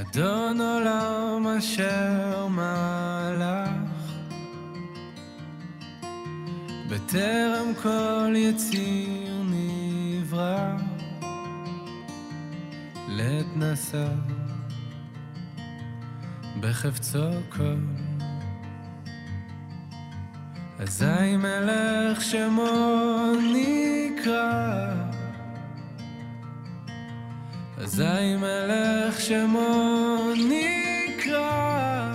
אדון עולם אשר מלך, בטרם כל יציר נברא, לעת נשא בחפצו כל. אזי מלך שמו נקרא אזי מלך שמו נקרא,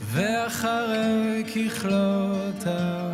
ואחרי ככלותיו.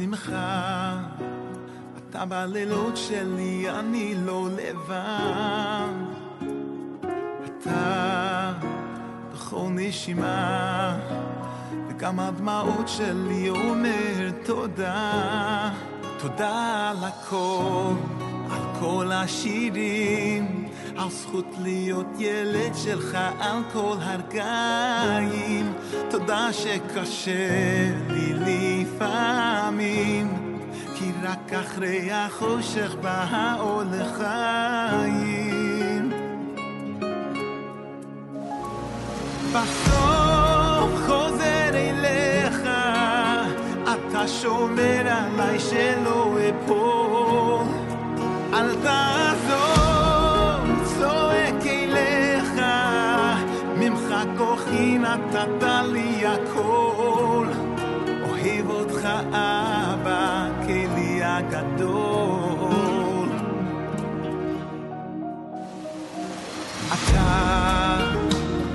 בשמחה. אתה בלילות שלי, אני לא לבד. אתה בכל נשימה, וגם הדמעות שלי אומר תודה. תודה על הכל, על כל השירים, על זכות להיות ילד שלך על כל הרגעים. תודה שקשה לי לפעמים, כי רק אחרי החושך בא האור לחיים. בסוף חוזר אליך, אתה שומר עליי שלא אפול. אל תעזוב, צועק אליך, ממך כוחי נתת לי הכל. אוהב אותך אבא, כלי הגדול. אתה,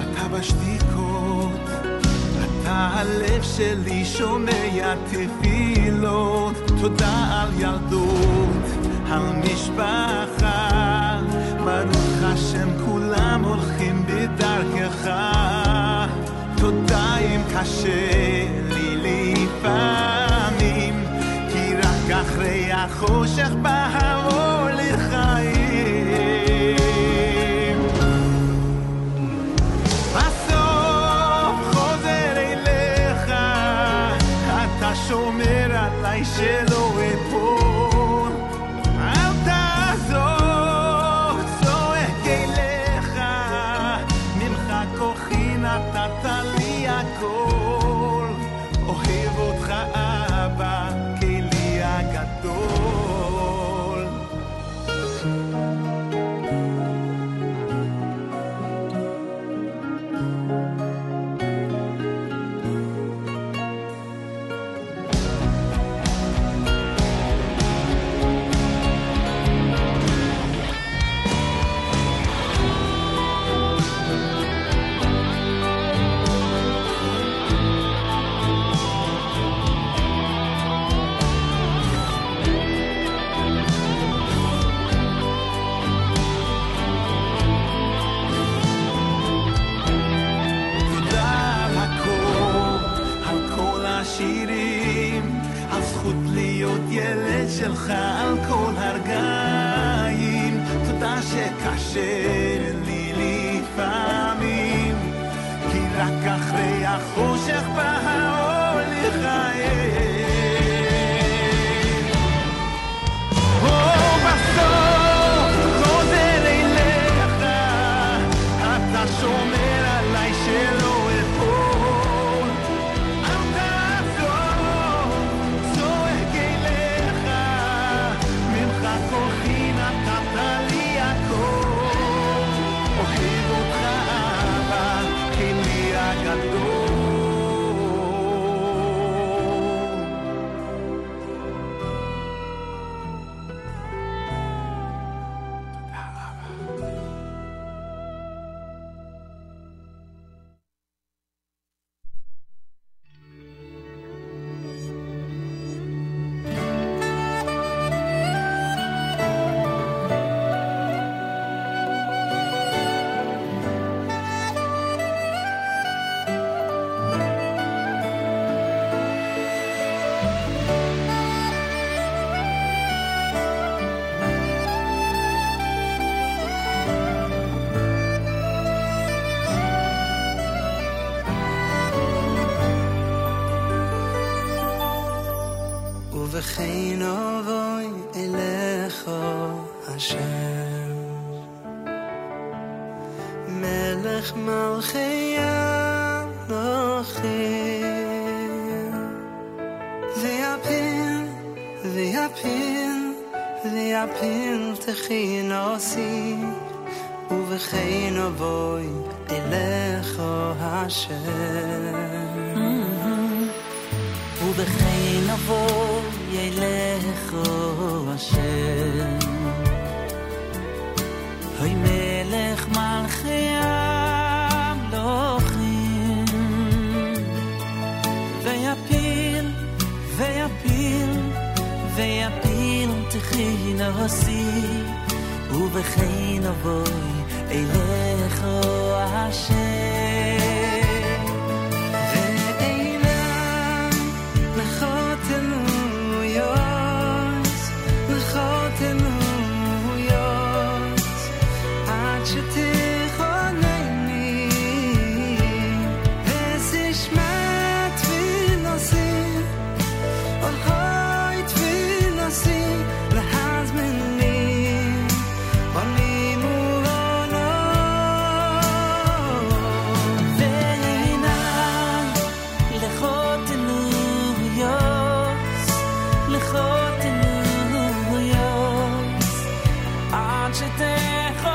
אתה בשתיקות, אתה הלב שלי שומע תפילות, תודה על ילדות, על משפחה, ברוך השם כולם הולכים בדרכך, תודה אם קשה החושך בא down,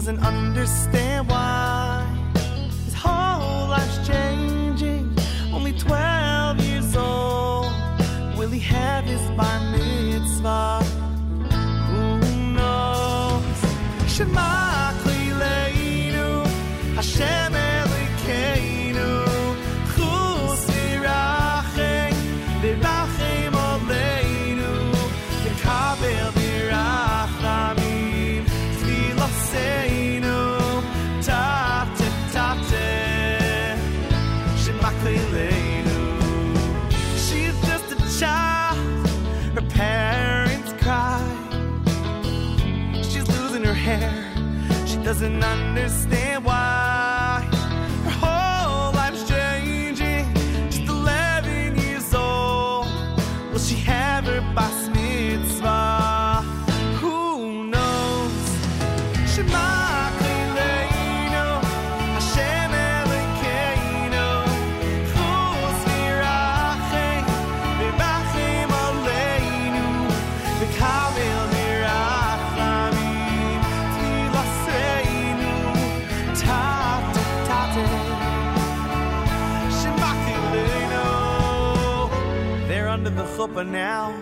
doesn't understand why. His whole life's changing. Only 12 years old. Will he have his bar mitzvah? Who knows? Klileinu, doesn't understand chuppah now,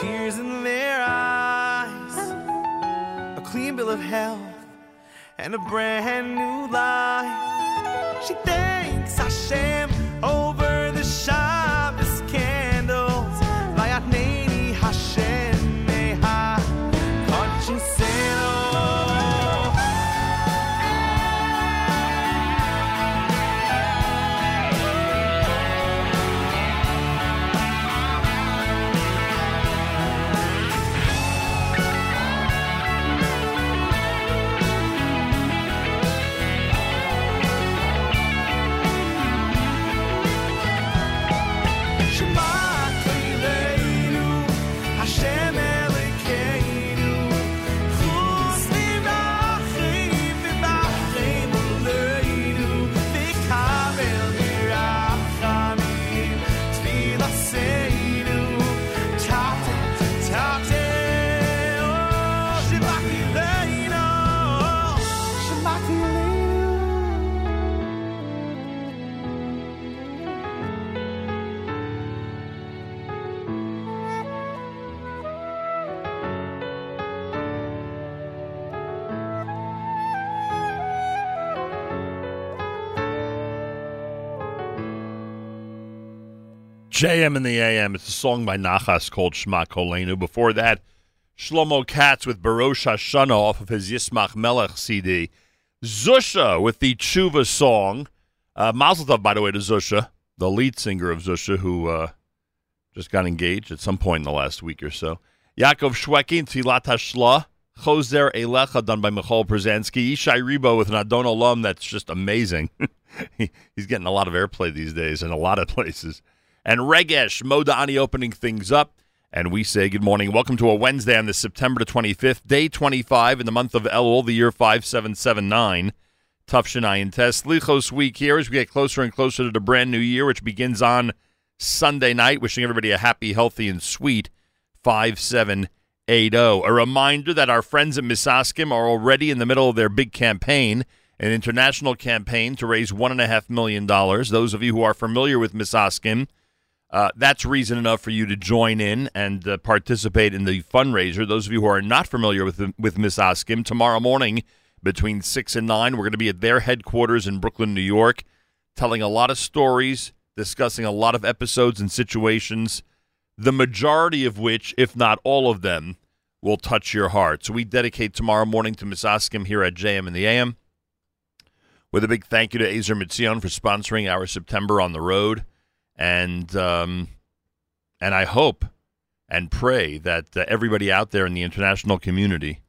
tears in their eyes a clean bill of health, and a brand new life. JM in the AM. It's a song by Nachas called Shema Kolenu. Before that, Shlomo Katz with Barosh Hashanah off of his Yismach Melech CD. Zusha with the Tshuva song. Uh, Mazel Tov, by the way, to Zusha, the lead singer of Zusha, who uh, just got engaged at some point in the last week or so. Yaakov Shwekey, Tzilat Hashla, Choser Elecha, done by Michal Przanski. Yishai Ribo with an Adon Olam that's just amazing. he, he's getting a lot of airplay these days in a lot of places. And Regesh Modani opening things up. And we say good morning. Welcome to a Wednesday on this September 25th, day 25 in the month of Elul, the year 5779. Tough Shanayan test. Slichos week here as we get closer and closer to the brand new year, which begins on Sunday night. Wishing everybody a happy, healthy, and sweet 5780. A reminder that our friends at Misaskim are already in the middle of their big campaign, an international campaign to raise $1.5 million. Those of you who are familiar with Misaskim, uh, that's reason enough for you to join in and uh, participate in the fundraiser. Those of you who are not familiar with with Misaskim, tomorrow morning between six and nine, we're going to be at their headquarters in Brooklyn, New York, telling a lot of stories, discussing a lot of episodes and situations, the majority of which, if not all of them, will touch your heart. So we dedicate tomorrow morning to Misaskim here at JM and the AM. With a big thank you to Ezer Mizion for sponsoring our September on the road and um, and I hope and pray that uh, everybody out there in the international community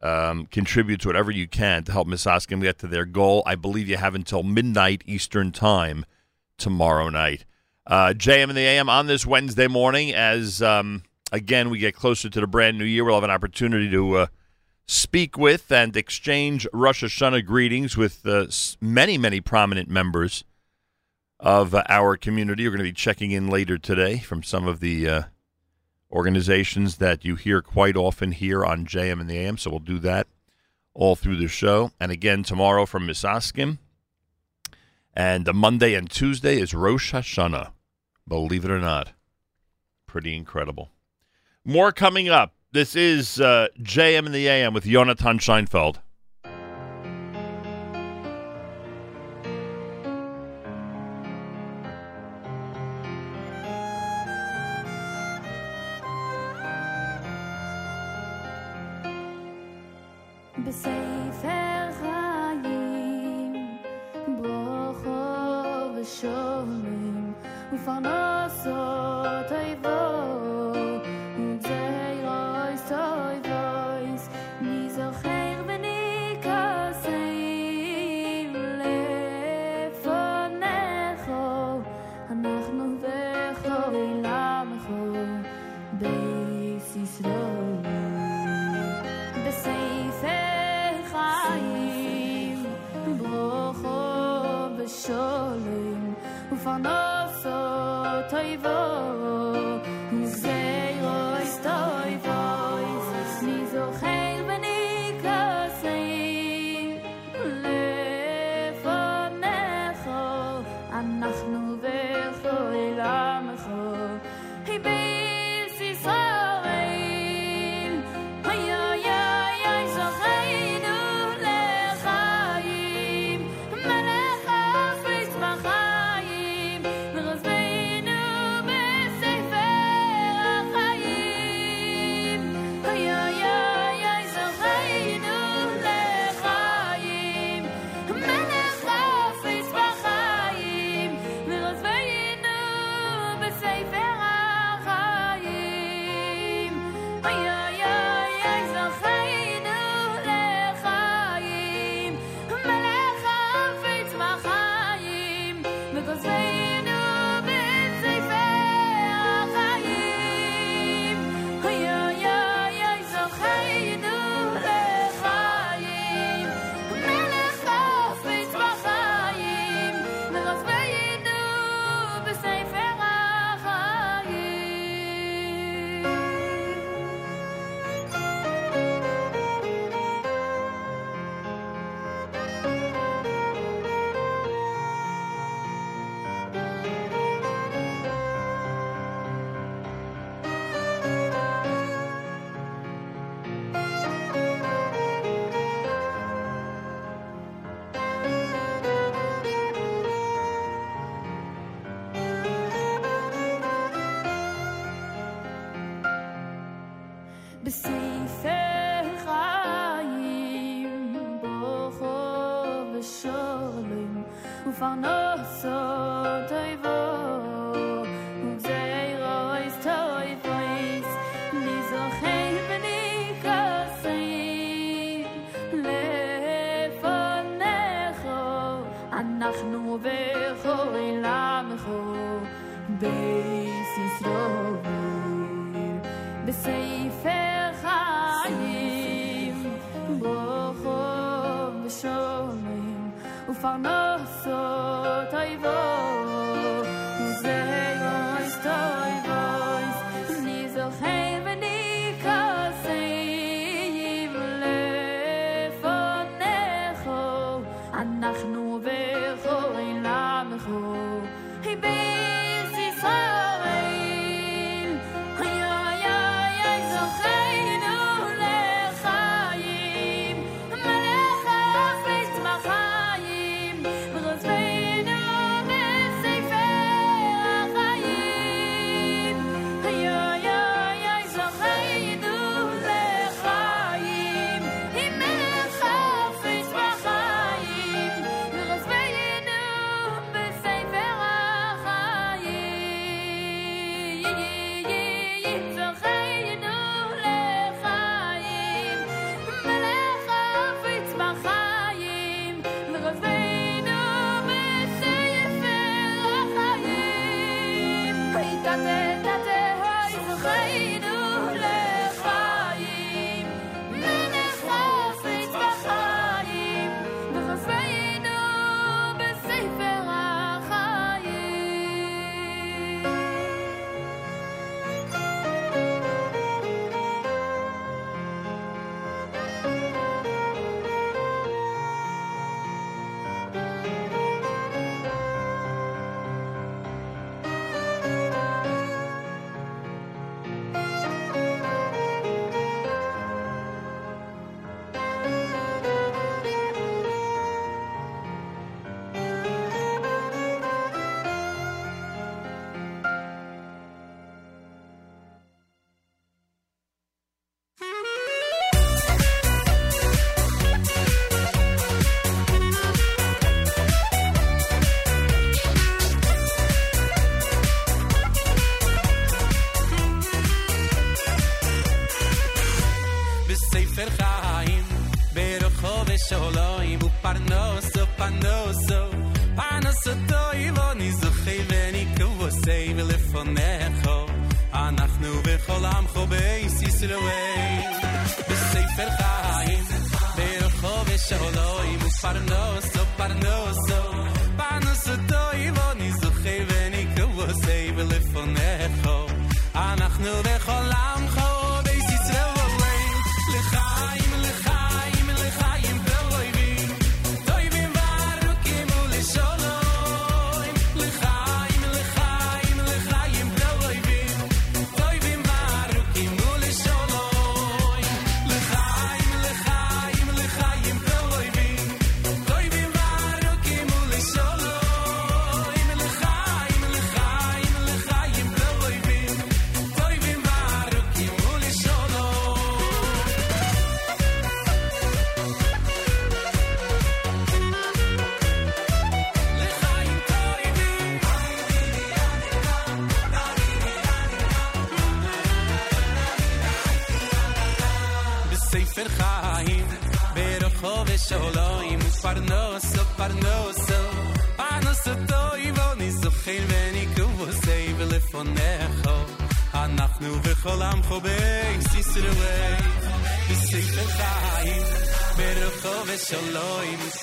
um, contributes whatever you can to help Misaskim get to their goal. I believe you have until midnight Eastern time tomorrow night. Uh, JM and the AM on this Wednesday morning as um, again we get closer to the brand new year. We'll have an opportunity to. Uh, speak with and exchange Rosh Hashanah greetings with uh, many, many prominent members of uh, our community. We're going to be checking in later today from some of the uh, organizations that you hear quite often here on JM and the AM. So we'll do that all through the show. And again, tomorrow from Misaskim. And the Monday and Tuesday is Rosh Hashanah. Believe it or not. Pretty incredible. More coming up. This is uh, JM and the AM with Jonathan Scheinfeld. showing, ufana.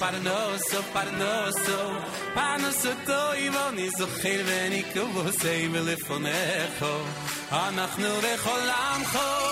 parnos so parnos so parnos so to ivon iz khir ve nikvo sei me lefonekho anakhnu ve kholam kho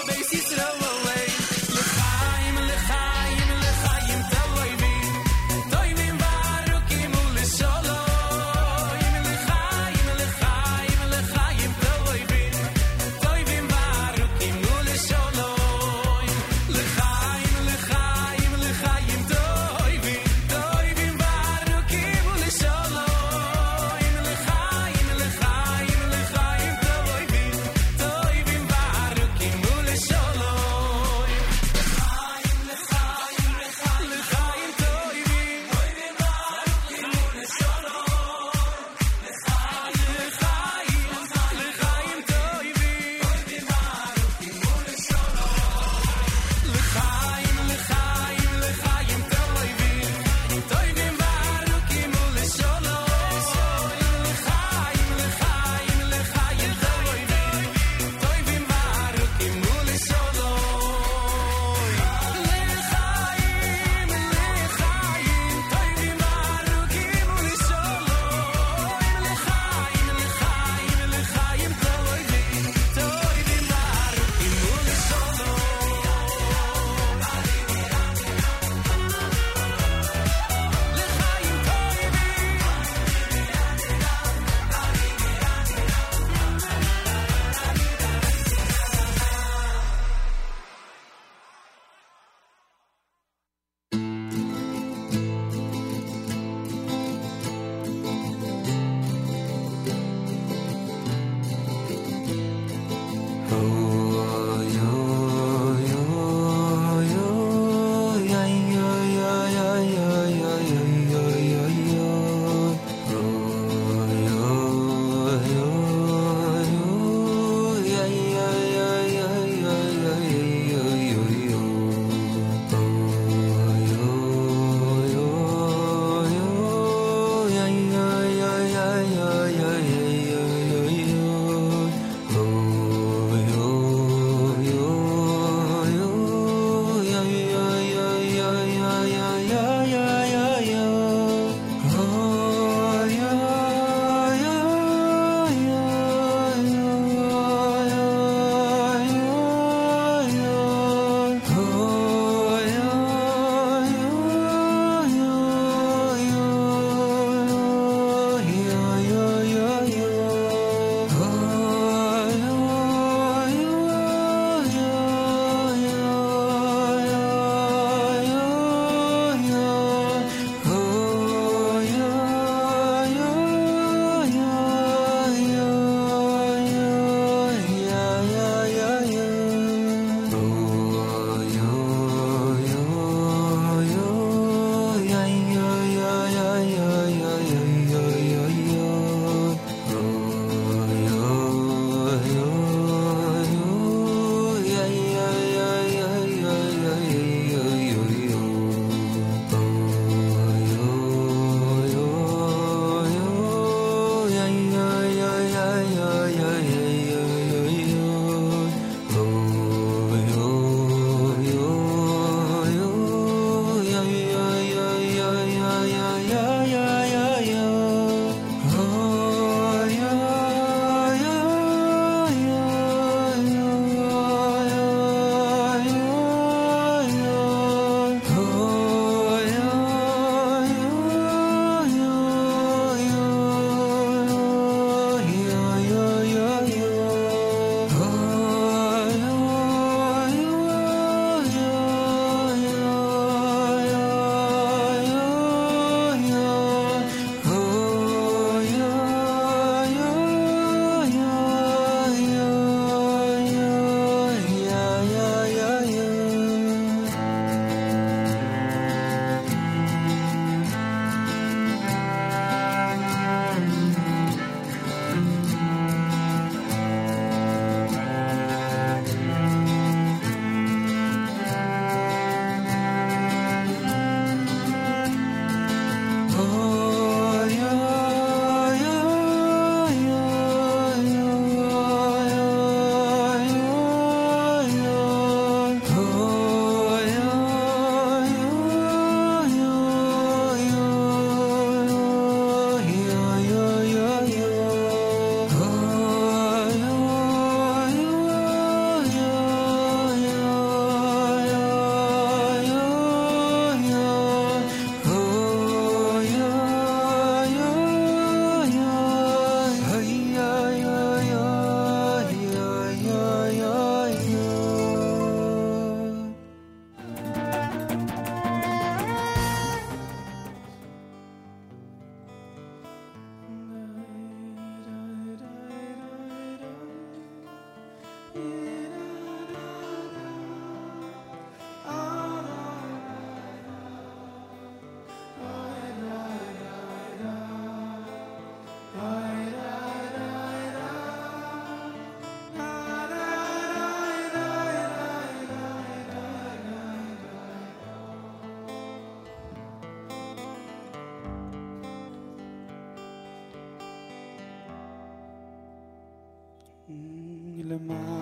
Thank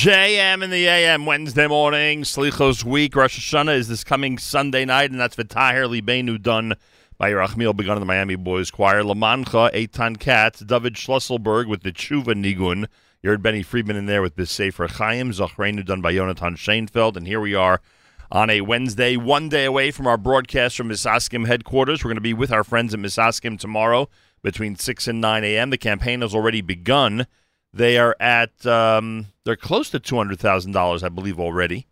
JM in the AM Wednesday morning. Slichos week. Rosh Hashanah is this coming Sunday night, and that's V'Taher Libenu done by Yerachmiel, Begun in the Miami Boys Choir. Lamancha, Eitan Katz, David Schlusselberg with the Tshuva Nigun. You heard Benny Friedman in there with the Sefer Chaim. Zachreinu done by Yonatan Shainfeld. And here we are on a Wednesday, one day away from our broadcast from Misaskim headquarters. We're going to be with our friends at Misaskim tomorrow between 6 and 9 a.m. The campaign has already begun. They are at um, they're close to two hundred thousand dollars, I believe, already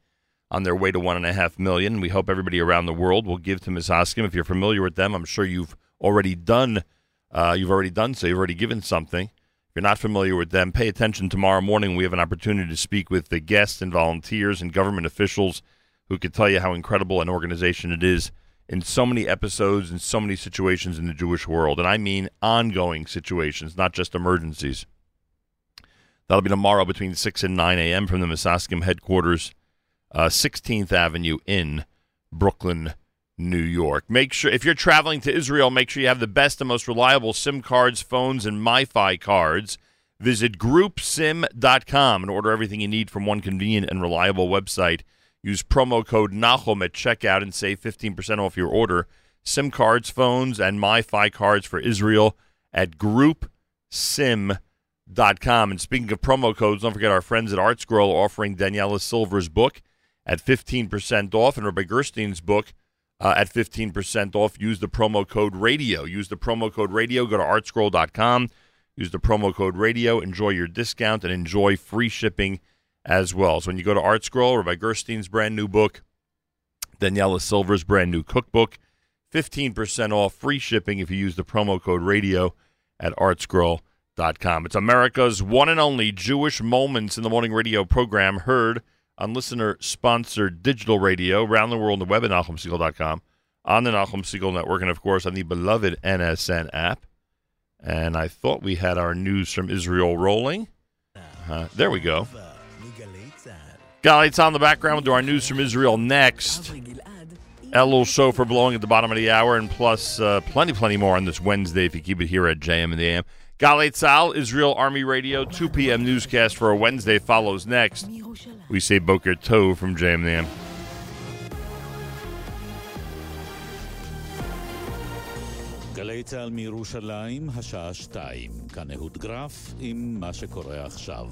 on their way to one and a half million. We hope everybody around the world will give to Misaskim. If you're familiar with them, I'm sure you've already done uh, you've already done so. You've already given something. If you're not familiar with them, pay attention tomorrow morning. We have an opportunity to speak with the guests and volunteers and government officials who can tell you how incredible an organization it is in so many episodes and so many situations in the Jewish world. And I mean ongoing situations, not just emergencies. That'll be tomorrow between 6 and 9 a.m. from the Misaskim headquarters, uh, 16th Avenue in Brooklyn, New York. Make sure, if you're traveling to Israel, make sure you have the best and most reliable SIM cards, phones, and MiFi cards. Visit groupsim.com and order everything you need from one convenient and reliable website. Use promo code NAHOM at checkout and save 15% off your order. SIM cards, phones, and MiFi cards for Israel at groupsim.com. And speaking of promo codes, don't forget our friends at ArtScroll are offering Daniella Silver's book at 15% off and Rabbi Gerstein's book uh, at 15% off. Use the promo code RADIO. Use the promo code RADIO. Go to artscroll.com. Use the promo code RADIO. Enjoy your discount and enjoy free shipping as well. So when you go to ArtScroll, Rabbi Gerstein's brand new book, Daniella Silver's brand new cookbook, 15% off free shipping if you use the promo code RADIO at artscroll.com. It's America's one and only Jewish Moments in the Morning radio program heard on listener-sponsored digital radio around the world on the web at NachumSegal.com, on the Nachum Segal Network, and, of course, on the beloved NSN app. And I thought we had our news from Israel rolling. Uh, there we go. Lights on the background. We'll do our news from Israel next. Elul Shofar blowing at the bottom of the hour, and plus uh, plenty, plenty more on this Wednesday if you keep it here at JM and the AM. Galei Tzahal, Israel Army Radio, 2 p.m. newscast for a Wednesday follows next. We say Boker Tov from Jam Nam. גלי צה"ל מירושלים, השעה שתיים. כאן אהוד גרף עם מה שקורה עכשיו.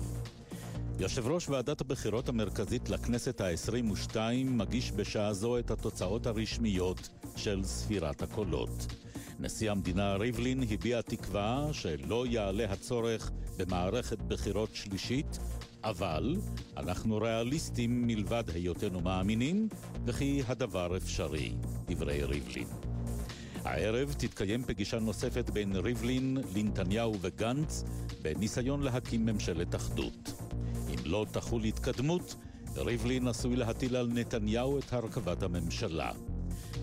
יושב ראש ועדת הבחירות המרכזית לכנסת העשרים ושתיים מגיש בשעה זו את התוצאות הרשמיות של ספירת הקולות. נשיא המדינה ריבלין הביע תקווה שלא יעלה הצורך במערכת בחירות שלישית, אבל אנחנו ריאליסטים מלבד היותנו מאמינים, וכי הדבר אפשרי, דברי ריבלין. הערב תתקיים פגישה נוספת בין ריבלין, לנתניהו וגנץ בניסיון להקים ממשלת אחדות. אם לא תחול התקדמות, ריבלין עשוי להטיל על נתניהו את הרכבת הממשלה.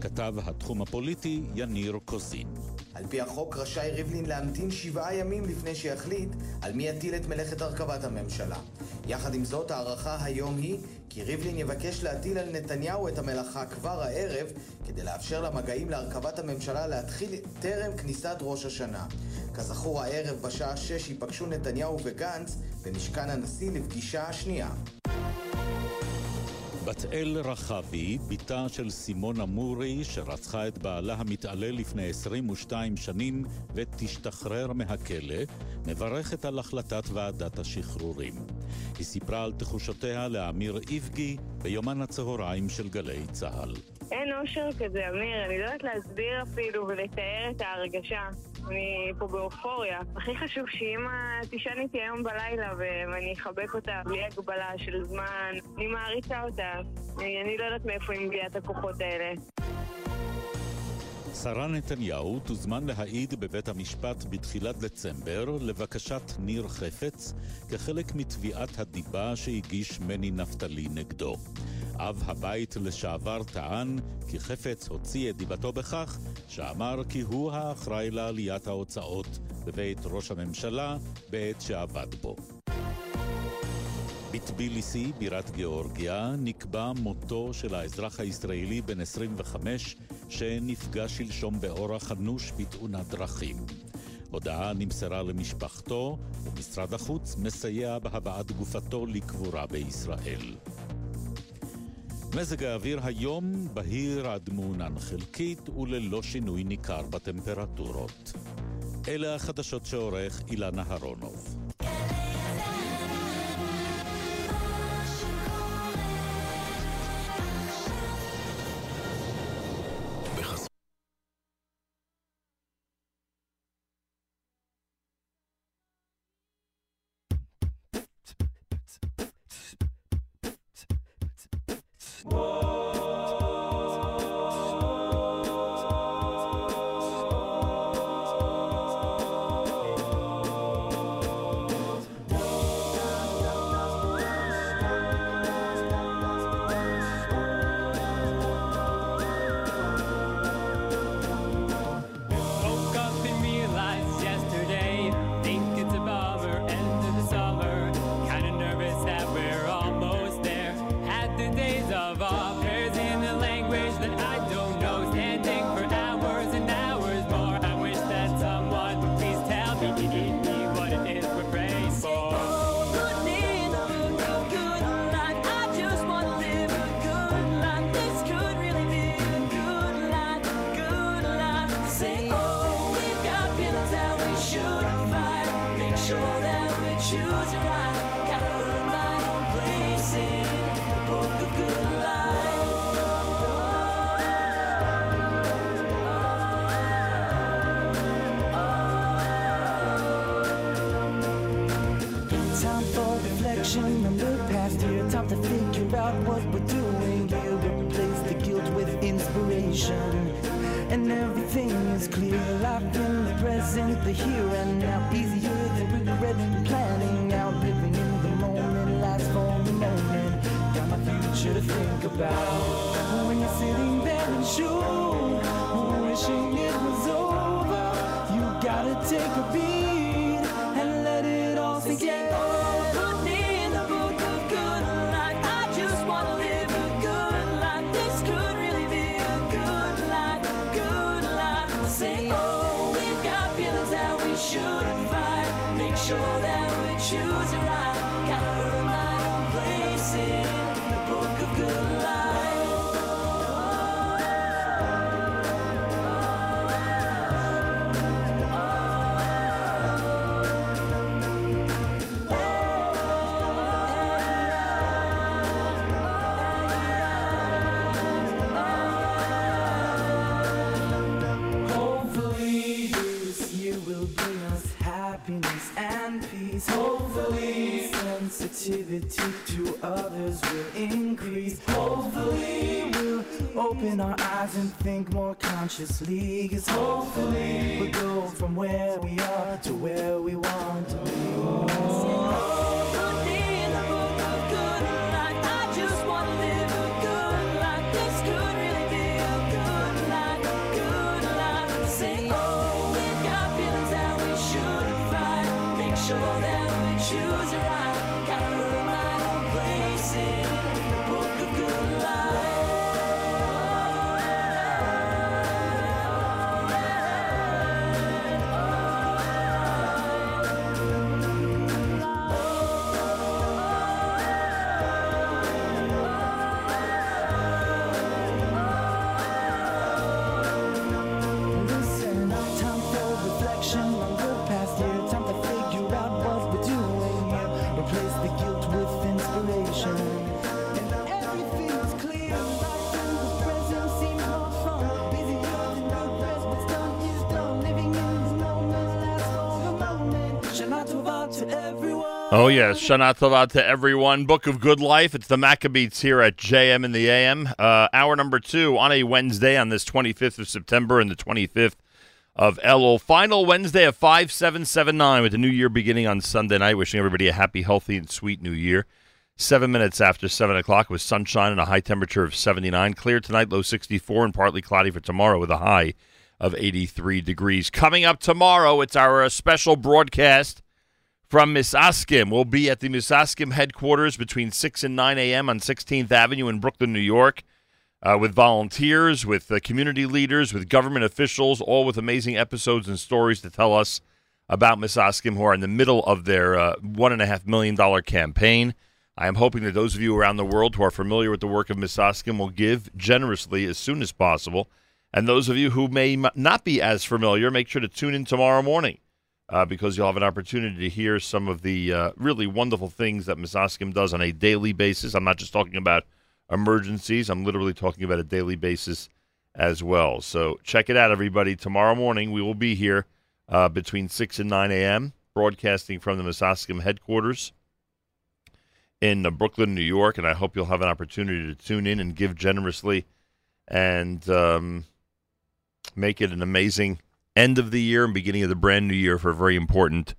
כתב התחום הפוליטי יניר קוזין. על פי החוק רשאי ריבלין להמתין שבעה ימים לפני שיחליט על מי יטיל את מלאכת הרכבת הממשלה. יחד עם זאת, ההערכה היום היא כי ריבלין יבקש להטיל על נתניהו את המלאכה כבר הערב, כדי לאפשר למגעים להרכבת הממשלה להתחיל טרם כניסת ראש השנה. כזכור, הערב בשעה שש ייפגשו נתניהו וגנץ במשכן הנשיא לפגישה השנייה. בת אל רחבי, בתה של סימונה מורי, שרצחה את בעלה המתעלל לפני 22 שנים ותשתחרר מהכלא, מברכת על החלטת ועדת השחרורים. היא סיפרה על תחושותיה לאמיר איבגי ביומן הצהריים של גלי צה"ל. אין אושר כזה, אמיר, אני לא יודעת להסביר אפילו ולתאר את ההרגשה. אני פה באופוריה. הכי חשוב שאמא תישן איתי היום בלילה ואני אחבק אותה בלי הגבלה של זמן. אני מעריצה אותה. אני, לא יודעת מאיפה היא מביאה את הכוחות האלה. שרה נתניהו תוזמן להעיד בבית המשפט בתחילת דצמבר לבקשת ניר חפץ כחלק מתביעת הדיבה שהגיש מני נפתלי נגדו. אב הבית לשעבר טען כי חפץ הוציא את דיבתו בכך שאמר כי הוא האחראי לעליית ההוצאות בבית ראש הממשלה בעת שעבד בו. בטביליסי, בירת גיאורגיה, נקבע מותו של האזרח הישראלי בן 25 שנפגע שלשום באורח אנוש בתאונת דרכים. הודעה נמסרה למשפחתו, ומשרד החוץ מסייע בהבאת גופתו לקבורה בישראל. מזג האוויר היום בהיר עד מעונן חלקית וללא שינוי ניכר בטמפרטורות. אלה החדשות שעורך אילן אהרונוב. just. Oh, yes. Shana Tova to everyone. Book of Good Life. It's the Maccabees here at JM in the AM. Uh, hour number two on a Wednesday on this 25th of September and the 25th of Elul. Final Wednesday of 5779 with the new year beginning on Sunday night. Wishing everybody a happy, healthy, and sweet new year. Seven minutes after 7 o'clock with sunshine and a high temperature of 79. Clear tonight, low 64, and partly cloudy for tomorrow with a high of 83 degrees. Coming up tomorrow, it's our uh, special broadcast from Misaskim will be at the Misaskim headquarters between 6 and 9 a.m. on 16th Avenue in Brooklyn, New York, uh, with volunteers, with uh, community leaders, with government officials, all with amazing episodes and stories to tell us about Misaskim, who are in the middle of their uh, $1.5 million campaign. I am hoping that those of you around the world who are familiar with the work of Misaskim will give generously as soon as possible. And those of you who may not be as familiar, make sure to tune in tomorrow morning uh, because you'll have an opportunity to hear some of the uh, really wonderful things that Misaskim does on a daily basis. I'm not just talking about emergencies, I'm literally talking about a daily basis as well. So check it out, everybody. Tomorrow morning, we will be here uh, between 6 and 9 a.m., broadcasting from the Misaskim headquarters in uh, Brooklyn, New York. And I hope you'll have an opportunity to tune in and give generously and um, make it an amazing end of the year and beginning of the brand new year for a very important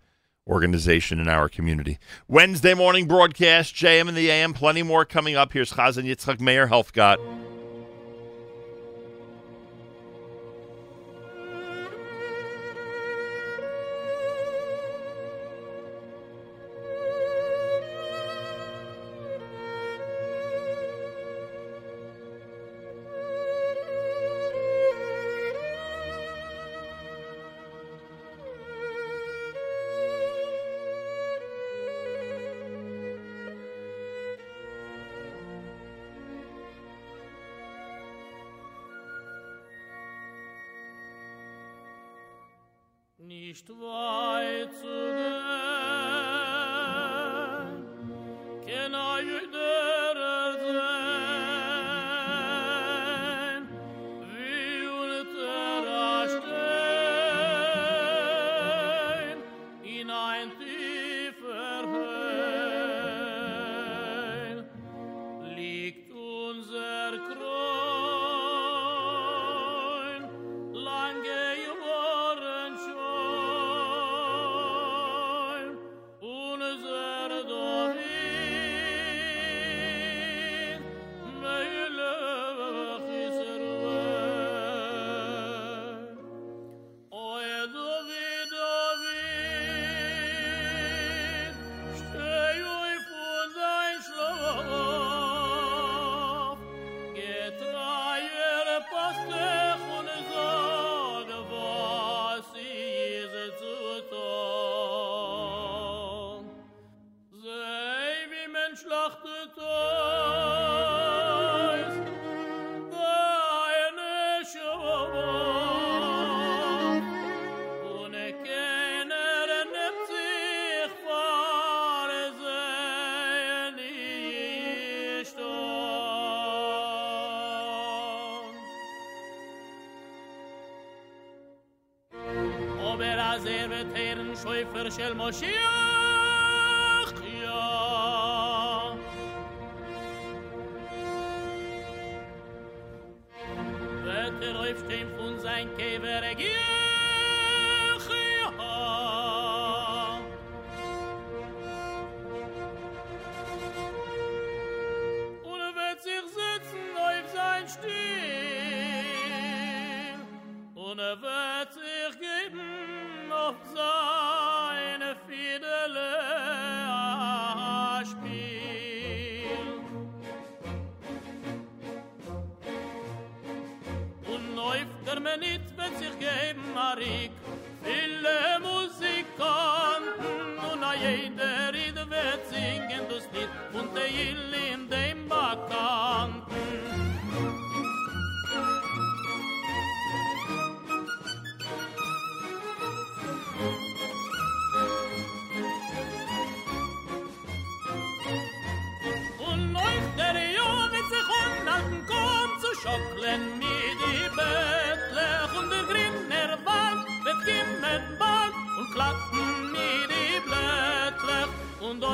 organization in our community. Wednesday morning broadcast, JM and the AM. Plenty more coming up. Here's Chazan Yitzchak Meir Helfgot. Cristo, ó. 么些？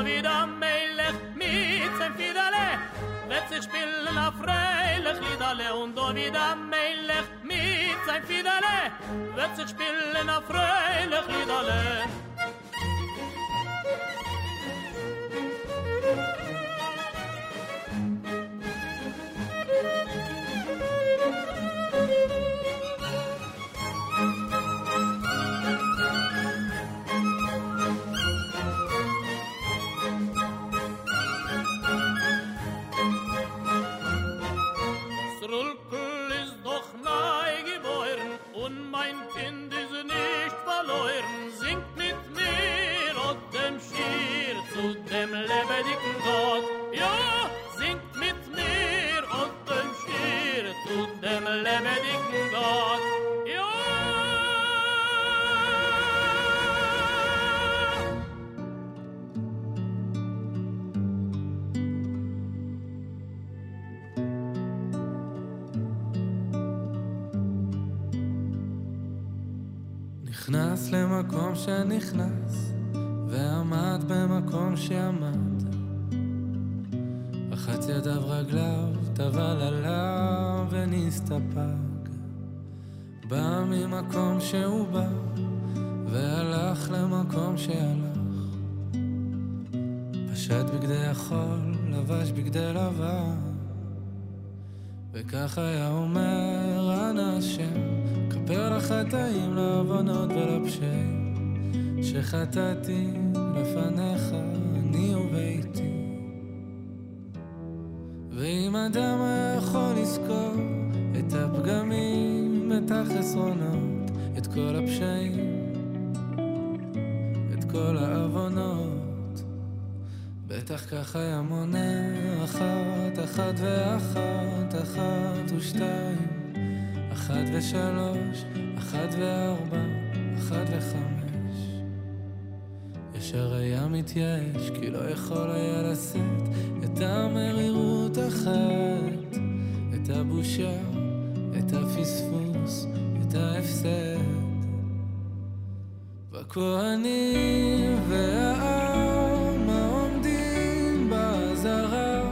Und da wieder Melech mit sein Fidale wird sich spielen auf freilich Liedale und da wieder Melech mit sein Fidale wird sich spielen auf freilich Liedale שהוא בא, והלך למקום שהלך. פשט בגדי החול, לבש בגדי לבן. וכך היה אומר אנא השם, כפר לחטאים, לעוונות ולפשעים, שחטאתי לפניך, אני וביתי. ואם אדם היה יכול לזכור את הפגמים, את החסרונות, כל הפשעים, את כל העוונות, בטח כך היה מונה אחת, אחת ואחת, אחת ושתיים, אחת ושלוש, אחת וארבע, אחת וחמש. ישר היה מתייאש, כי לא יכול היה לשאת את המרירות אחת, את הבושה, את הפספוס, את ההפסד. והכהנים והעם העומדים באזהרה,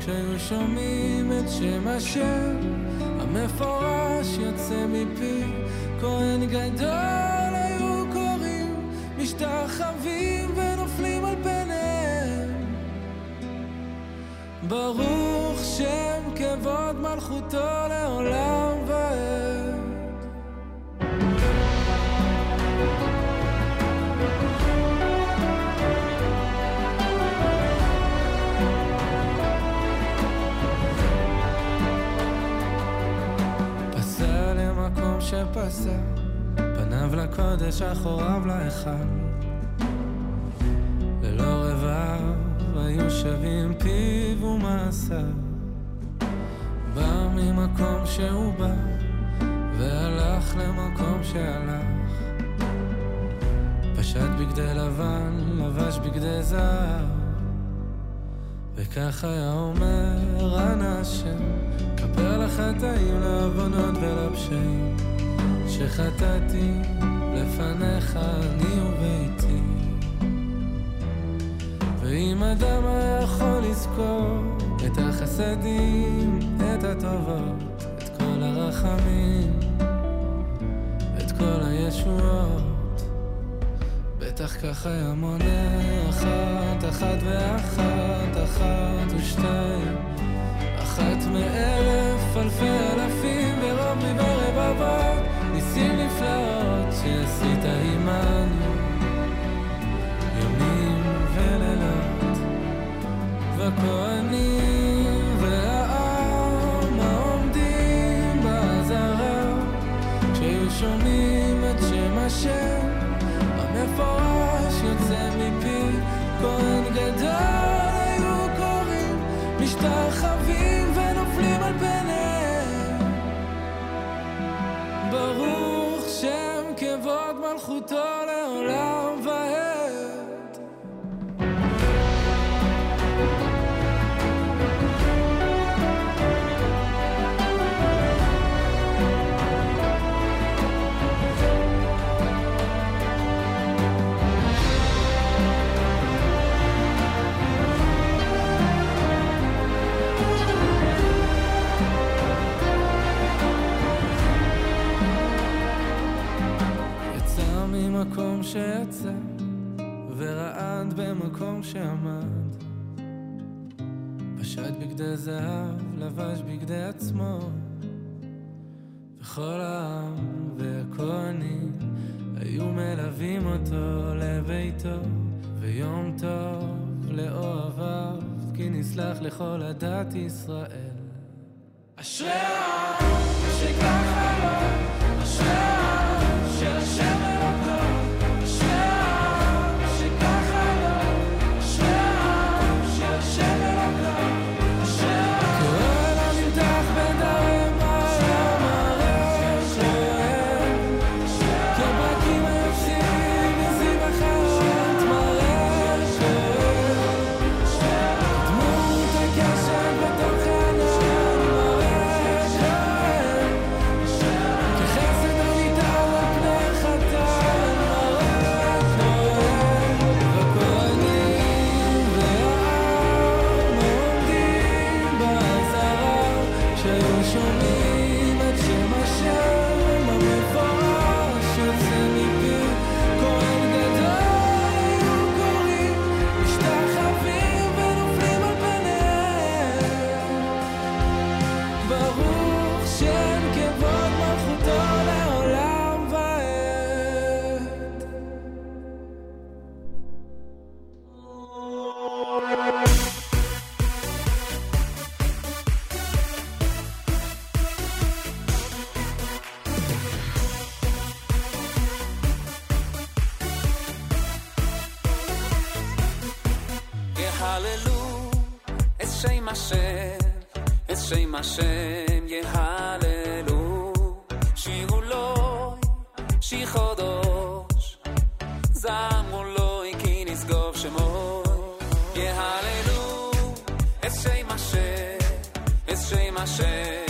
כשהיו שומעים את שם השם המפורש יוצא מפי, כהן גדול היו קוראים, משתחווים ונופלים על פניהם. ברוך שם כבוד מלכותו לעולם שפסע, פניו לקודש, אחוריו להיכל. ללא רבב היו שווים פיו ומעשיו. בא ממקום שהוא בא, והלך למקום שהלך. פשט בגדי לבן, לבש בגדי זהב. וכך היה אומר אנא השם, כפר לחטאים, לעוונות ולפשעים, שחטאתי לפניך אני וביתי. ואם אדם היה יכול לזכור את החסדים, את הטובות, את כל הרחמים, את כל הישועות, בטח כך היה מונה אחת, אחת ואחת, אחת ושתיים, אחת מאלף, אלפי אלפים, ורבי ורבבות, ניסים נפלאות שעשית עמנו, ימים ולילות, והכהנים והעם העומדים באזהרה, כשהיו שומעים את שם השם המפורש יוצא מפי כהן ממקום שיצא, ורעד במקום שעמד. פשט בגדי זהב, לבש בגדי עצמו. וכל העם והכהנים היו מלווים אותו לביתו, ויום טוב לאוהביו, כי נסלח לכל עדת ישראל. אשרי העם שככה לו, אשרי Hashem, Hashem, Yehalelu, Shiruloi, Shichodosh, Zamuloi, Kinis Gov Shemo Yehalelu, Es Shem Hashem, Es Shem Hashem.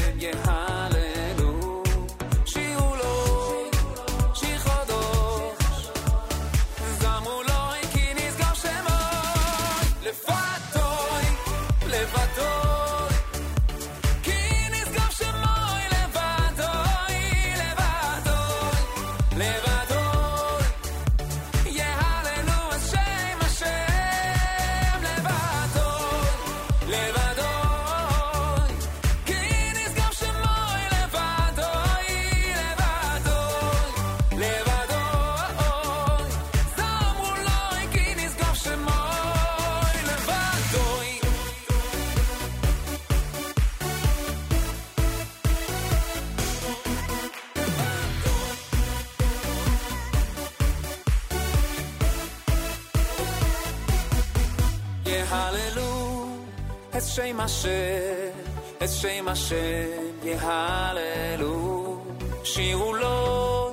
שם השם יהללו, שירו לו,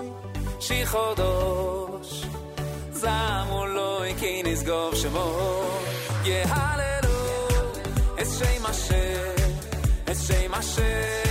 שיר חודש, זמו לו, כי נשגוב שמו, יהללו, את שם השם, את שם השם.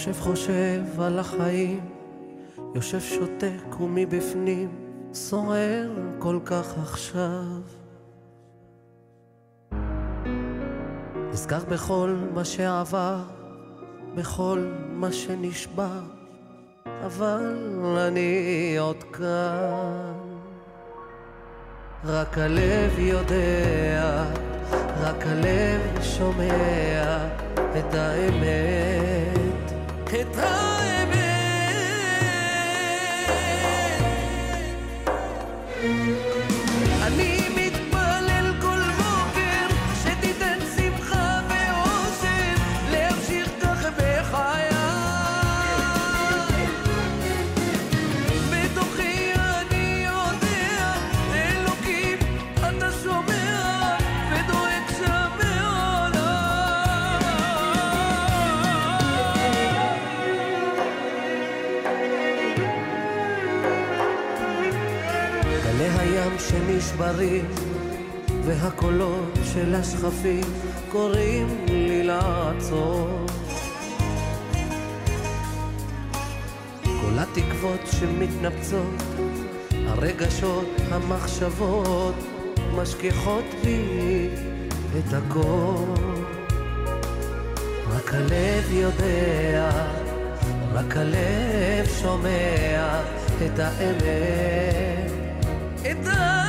יושב חושב על החיים, יושב שותק ומבפנים סוער כל כך עכשיו. נזכר בכל מה שעבר, בכל מה שנשבר, אבל אני עוד כאן. רק הלב יודע, רק הלב שומע את האמת, את שנשברים והקולות של השכפים קוראים לי לעצור כל התקוות שמתנפצות הרגשות, המחשבות משכיחות לי את הכל רק הלב יודע, רק הלב שומע את האמת את האמת.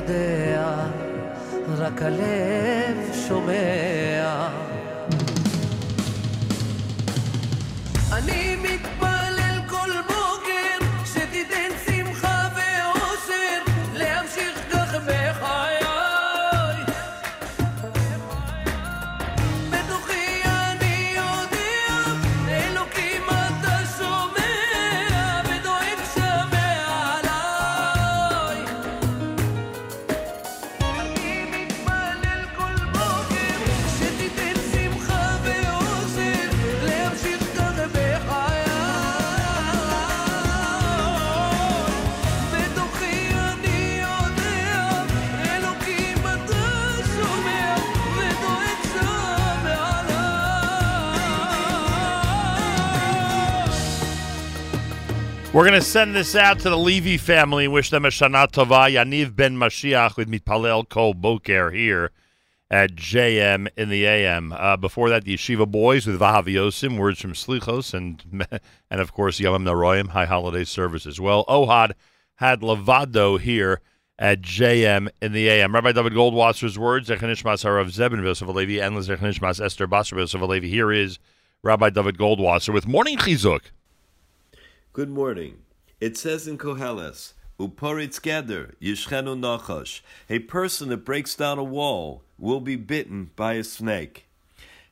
יודע, רק הלב שומע. We're going to send this out to the Levy family and wish them a Shana Tova. Yaniv ben Mashiach with Mitpalel Kol Boker here at JM in the AM. Uh, before that, the Yeshiva Boys with Vahav Yosim, words from Slichos, and and of course Yom Naroyim, High Holiday Service as well. Ohad had Levado here at JM in the AM. Rabbi David Goldwasser's words, Zechanishmas Harav Zebin Yosef Alevi, and Zechanishmas Esther Basar Yosef. Here is Rabbi David Goldwasser with Morning Chizuk. Good morning. It says in Koheles, Uporetz Geder, Yishchenu Nachash, a person that breaks down a wall will be bitten by a snake.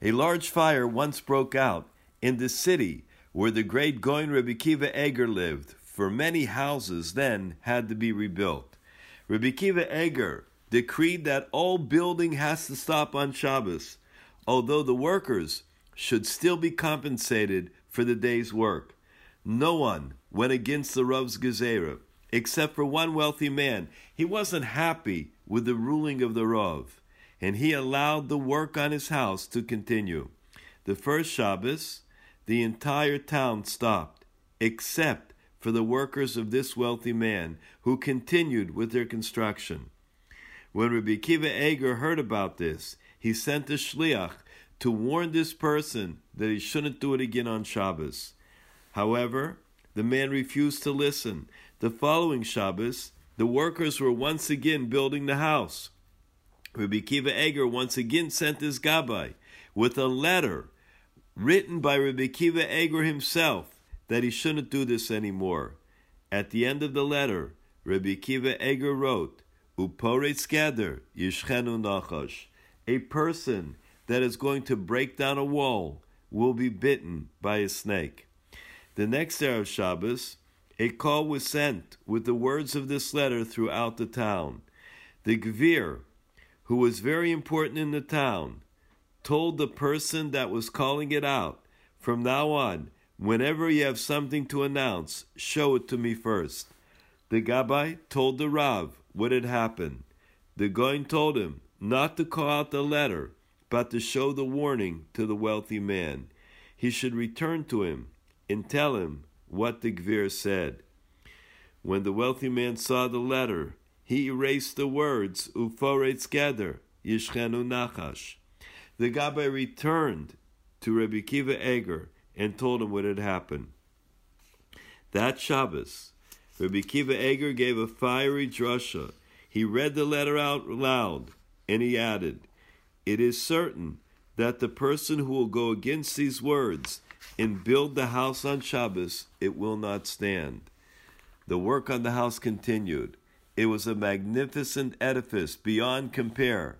A large fire once broke out in the city where the great Gaon Rebbe Kiva Eger lived, for many houses then had to be rebuilt. Rebbe Kiva Eger decreed that all building has to stop on Shabbos, although the workers should still be compensated for the day's work. No one went against the Rav's Gezerah, except for one wealthy man. He wasn't happy with the ruling of the Rav, and he allowed the work on his house to continue. The first Shabbos, the entire town stopped, except for the workers of this wealthy man, who continued with their construction. When Rabbi Kiva Eger heard about this, he sent a shliach to warn this person that he shouldn't do it again on Shabbos. However, the man refused to listen. The following Shabbos, the workers were once again building the house. Rabbi Kiva Eger once again sent his gabbai with a letter written by Rabbi Kiva Eger himself that he shouldn't do this anymore. At the end of the letter, Rabbi Kiva Eger wrote, Uporetz geder yishchenu nachash. A person that is going to break down a wall will be bitten by a snake. The next Erev Shabbos, a call was sent with the words of this letter throughout the town. The Gvir, who was very important in the town, told the person that was calling it out, from now on, whenever you have something to announce, show it to me first. The Gabbai told the Rav what had happened. The Gaon told him not to call out the letter, but to show the warning to the wealthy man. He should return to him and tell him what the Gvir said. When the wealthy man saw the letter, he erased the words Uforetz Geder, Yishchenu Nachash. The Gabbai returned to Rabbi Kiva Eger and told him what had happened. That Shabbos, Rabbi Kiva Eger gave a fiery drasha. He read the letter out loud, and he added, It is certain that the person who will go against these words and build the house on Shabbos, it will not stand. The work on the house continued. It was a magnificent edifice beyond compare.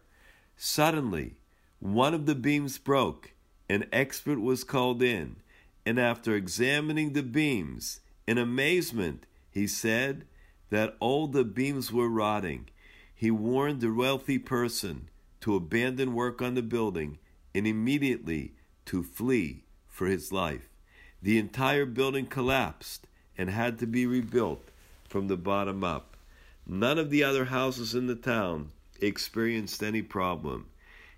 Suddenly, one of the beams broke. An expert was called in, and after examining the beams, in amazement, he said that all the beams were rotting. He warned the wealthy person to abandon work on the building and immediately to flee for his life. The entire building collapsed and had to be rebuilt from the bottom up. None of the other houses in the town experienced any problem.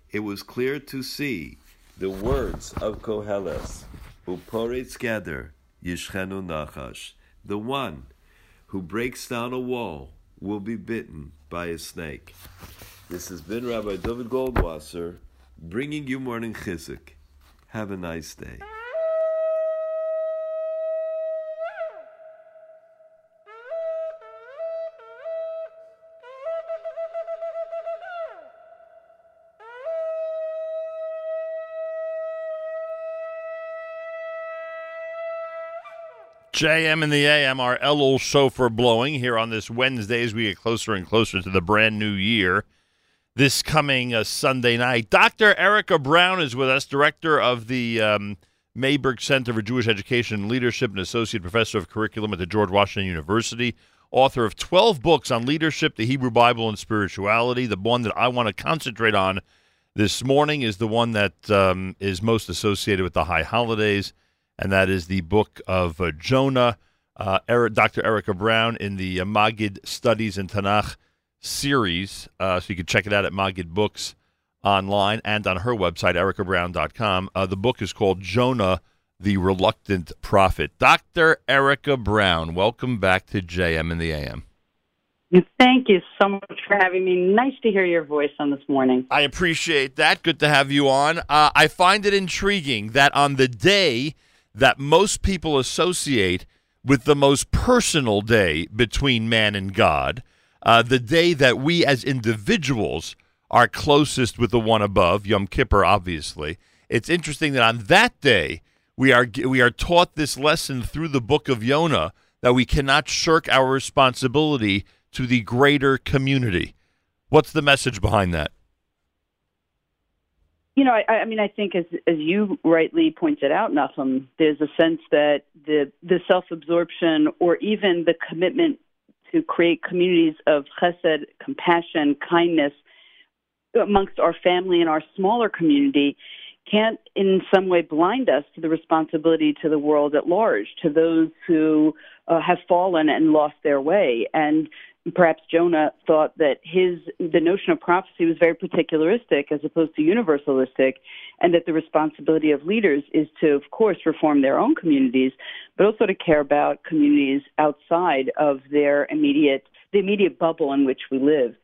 It was clear to see the words of Koheles, Uporetz Geder, Yishchenu Nachash, the one who breaks down a wall will be bitten by a snake. This has been Rabbi David Goldwasser bringing you morning chizuk. Have a nice day. JM and the AM, our Elul shofar blowing here on this Wednesday as we get closer and closer to the brand new year. This coming uh, Sunday night, Dr. Erica Brown is with us, director of the um, Mayberg Center for Jewish Education and Leadership and associate professor of curriculum at the George Washington University, author of 12 books on leadership, the Hebrew Bible, and spirituality. The one that I want to concentrate on this morning is the one that um, is most associated with the high holidays and that is the book of uh, Jonah. Uh, Dr. Erica Brown in the uh, Maggid Studies in Tanakh series. Uh, so you can check it out at Maggid Books online and on her website, ericabrown.com. Uh, the book is called Jonah, the Reluctant Prophet. Dr. Erica Brown, welcome back to JM in the AM. Thank you so much for having me. Nice to hear your voice on this morning. I appreciate that. Good to have you on. Uh, I find it intriguing that on the day that most people associate with the most personal day between man and God, uh, the day that we as individuals are closest with the one above, Yom Kippur, obviously. It's interesting that on that day we are we are taught this lesson through the book of Yonah that we cannot shirk our responsibility to the greater community. What's the message behind that? You know, I, I mean, I think as as you rightly pointed out, Nachum, there's a sense that the the self absorption or even the commitment to create communities of chesed, compassion, kindness amongst our family and our smaller community can't in some way blind us to the responsibility to the world at large, to those who uh, have fallen and lost their way. And perhaps Jonah thought that his the notion of prophecy was very particularistic as opposed to universalistic, and that the responsibility of leaders is to, of course, reform their own communities, but also to care about communities outside of their immediate the immediate bubble in which we live.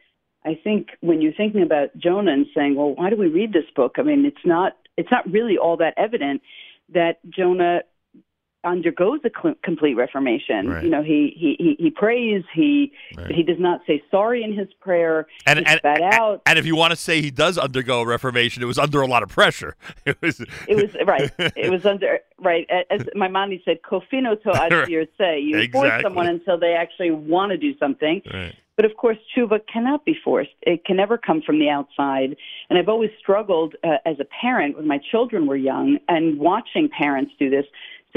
I think when you're thinking about Jonah and saying, "Well, why do we read this book?" I mean, it's not it's not really all that evident that Jonah undergoes a cl- complete reformation. Right. You know, he he he, he prays. He Right. but he does not say sorry in his prayer. And, he and, out. and if you want to say he does undergo a reformation, it was under a lot of pressure. It was. It was right. It was under right. As my mommy said, "Kofino to ad say." You force someone until they actually want to do something. Right. But of course, tshuva cannot be forced. It can never come from the outside. And I've always struggled uh, as a parent when my children were young and watching parents do this,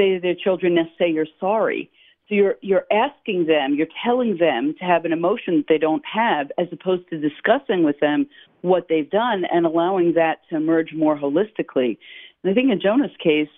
say to their children, "Now say you're sorry." So you're you're asking them, you're telling them to have an emotion that they don't have, as opposed to discussing with them what they've done and allowing that to emerge more holistically. And I think in Jonah's case,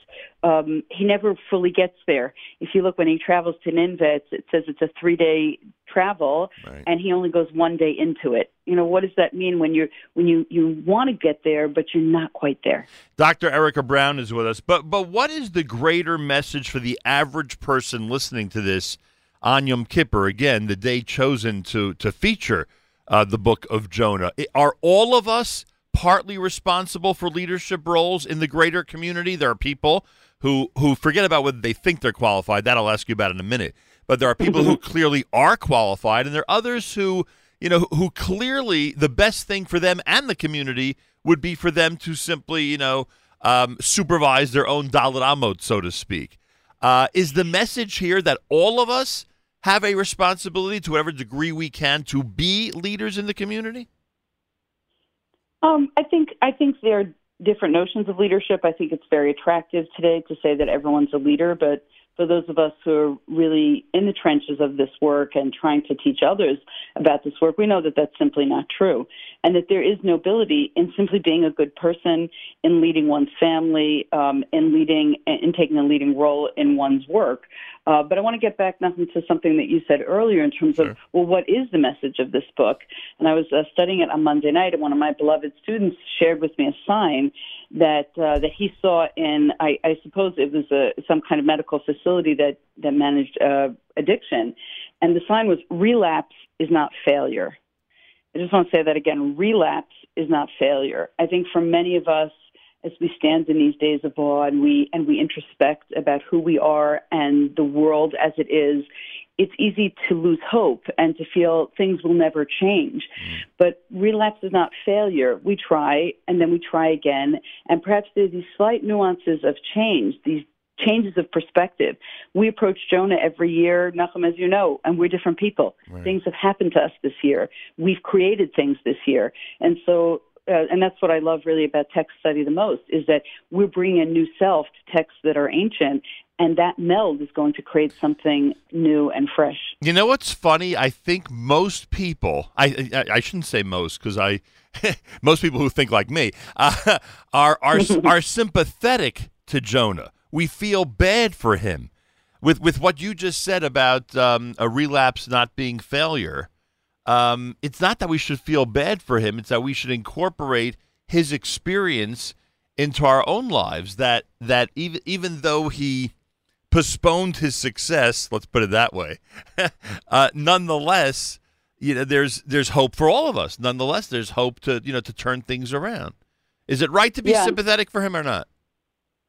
um, he never fully gets there. If you look when he travels to Nineveh, it says it's a three day travel, and he only goes one day into it. You know, what does that mean when you're when you you want to get there, but you're not quite there? Dr. Erica Brown is with us. But but what is the greater message for the average person listening to this on Yom Kippur? Again, the day chosen to to feature uh, the book of Jonah. Are all of us partly responsible for leadership roles in the greater community? There are people who who forget about whether they think they're qualified. That I'll ask you about in a minute. But there are people who clearly are qualified, and there are others who you know who clearly the best thing for them and the community would be for them to simply you know um, supervise their own dalet amot, so to speak. Uh, is the message here that all of us have a responsibility to whatever degree we can to be leaders in the community? Um, I think I think there are different notions of leadership. I think it's very attractive today to say that everyone's a leader, but for those of us who are really in the trenches of this work and trying to teach others about this work, we know that that's simply not true, and that there is nobility in simply being a good person, in leading one's family, um, in leading, in taking a leading role in one's work. Uh, but I want to get back, Nachum to something that you said earlier in terms of, well, what is the message of this book? And I was uh, studying it on Monday night, and one of my beloved students shared with me a sign that uh, that he saw in, I, I suppose it was a, some kind of medical facility that that managed uh, addiction, and the sign was relapse is not failure. I just want to say that again. Relapse is not failure. I think for many of us, as we stand in these days of awe and we and we introspect about who we are and the world as it is, it's easy to lose hope and to feel things will never change. Mm-hmm. But relapse is not failure. We try and then we try again, and perhaps there's these slight nuances of change, these changes of perspective. We approach Jonah every year, Nachum, as you know, and we're different people. Things have happened to us this year. We've created things this year, and so. Uh, and that's what I love really about text study the most is that we're bringing a new self to texts that are ancient, and that meld is going to create something new and fresh. You know what's funny? I think most people, I I, I shouldn't say most because I, most people who think like me, uh, are are are sympathetic to Jonah. We feel bad for him, with with what you just said about um, a relapse not being failure. Um, it's not that we should feel bad for him; it's that we should incorporate his experience into our own lives. That that even even though he postponed his success, let's put it that way. uh, nonetheless, you know, there's there's hope for all of us. Nonetheless, there's hope to you know to turn things around. Is it right to be Yeah. sympathetic for him or not?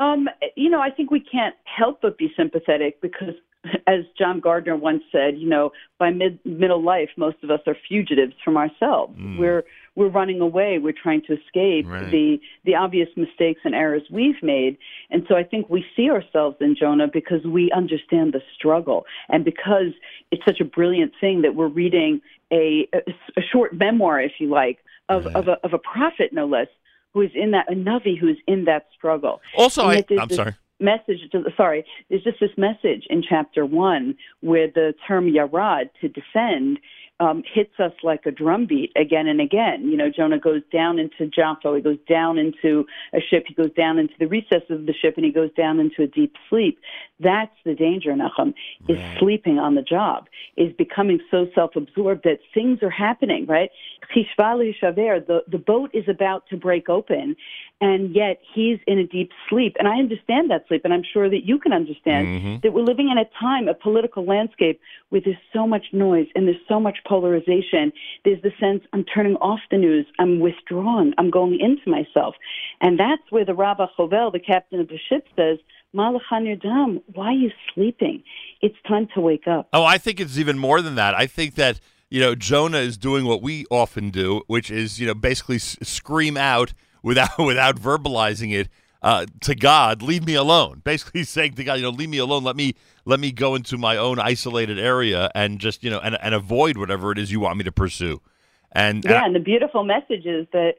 Um, you know, I think we can't help but be sympathetic because, as John Gardner once said, you know, by mid middle life, most of us are fugitives from ourselves. We're we're running away. We're trying to escape Right. the the obvious mistakes and errors we've made. And so I think we see ourselves in Jonah because we understand the struggle, and because it's such a brilliant thing that we're reading a a, a short memoir, if you like, of of a, of a prophet, no less, who is in that a Navi who is in that struggle. Also, I, I'm this sorry. Message to sorry, there's just this message in chapter one where the term yarad to descend um, hits us like a drumbeat again and again. You know, Jonah goes down into Jaffa, he goes down into a ship, he goes down into the recesses of the ship, and he goes down into a deep sleep. That's the danger, Nachum, is sleeping on the job, is becoming so self-absorbed that things are happening, right? The, the boat is about to break open, and yet he's in a deep sleep. And I understand that sleep, and I'm sure that you can understand Mhm. that we're living in a time, a political landscape where there's so much noise and there's so much polarization. There's the sense I'm turning off the news, I'm withdrawn, I'm going into myself. And that's where the Rav Hachovel, the captain of the ship, says, Malachan Yadam, why are you sleeping? It's time to wake up. Oh, I think it's even more than that. I think that you know Jonah is doing what we often do, which is you know basically s- scream out without without verbalizing it uh, to God, "Leave me alone." Basically saying to God, you know, "Leave me alone. Let me let me go into my own isolated area and just you know and and avoid whatever it is you want me to pursue." And, and Yeah, and the beautiful message is that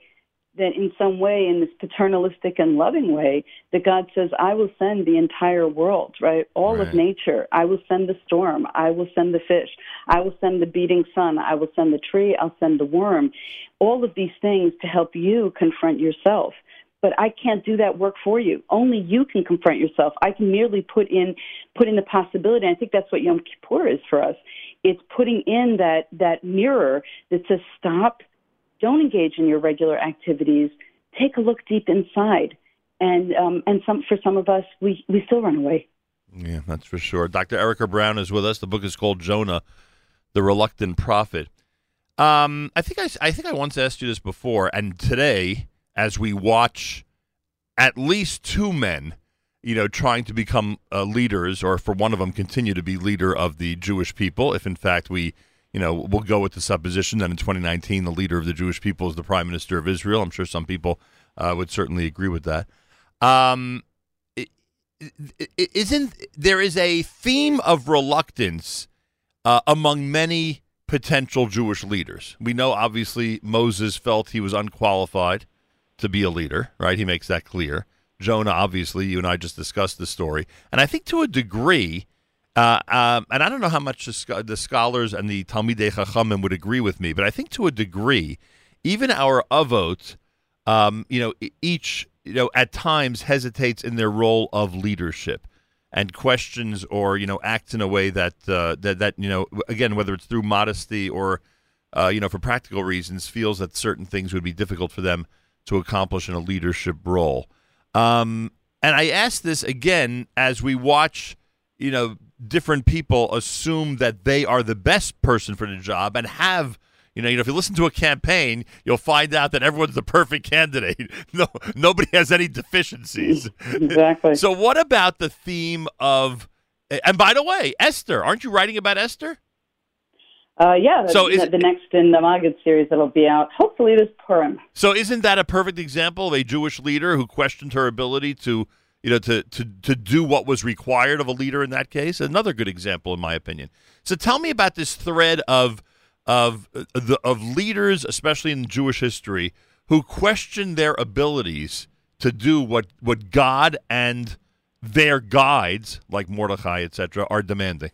that in some way, in this paternalistic and loving way, that God says, "I will send the entire world, right? All Right. of nature. I will send the storm. I will send the fish. I will send the beating sun. I will send the tree. I'll send the worm. All of these things to help you confront yourself." But I can't do that work for you. Only you can confront yourself. I can merely put in put in the possibility. And I think that's what Yom Kippur is for us. It's putting in that that mirror that says, "Stop don't engage in your regular activities. Take a look deep inside. And um, and some for some of us, we we still run away. Yeah, that's for sure. Dr. Erica Brown is with us. The book is called Jonah, the Reluctant Prophet. Um, I think I, I think I once asked you this before, and today, as we watch at least two men, you know, trying to become uh, leaders, or for one of them, continue to be leader of the Jewish people, if in fact we, you know, we'll go with the supposition that in 2019 the leader of the Jewish people is the Prime Minister of Israel. I'm sure some people uh, would certainly agree with that. Um, isn't there is a theme of reluctance uh, among many potential Jewish leaders. We know obviously Moses felt he was unqualified to be a leader, right? He makes that clear. Jonah, obviously, you and I just discussed the story, and I think to a degree, uh, um, and I don't know how much the, the scholars and the Talmidei Chachamim would agree with me, but I think to a degree, even our avot, um, you know, each you know at times hesitates in their role of leadership and questions or you know acts in a way that uh, that that you know again whether it's through modesty or uh, you know for practical reasons feels that certain things would be difficult for them to accomplish in a leadership role. Um, and I ask this again as we watch, you know, different people assume that they are the best person for the job and have. You know, you know, if you listen to a campaign, you'll find out that everyone's the perfect candidate. No, nobody has any deficiencies. Exactly. so, what about the theme of? And by the way, Esther, aren't you writing about Esther? Uh, yeah, So the, is- the next in the Maggid series that'll be out hopefully this Purim. So, isn't that a perfect example of a Jewish leader who questioned her ability to, you know, to to to do what was required of a leader in that case? Another good example, in my opinion. So, tell me about this thread of of uh, the of leaders, especially in Jewish history, who questioned their abilities to do what what God and their guides, like Mordechai, etc., are demanding.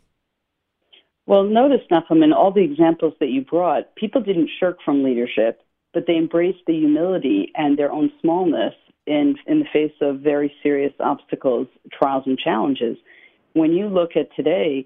Well, notice, Nachum, in all the examples that you brought, people didn't shirk from leadership, but they embraced the humility and their own smallness in, in the face of very serious obstacles, trials, and challenges. When you look at today,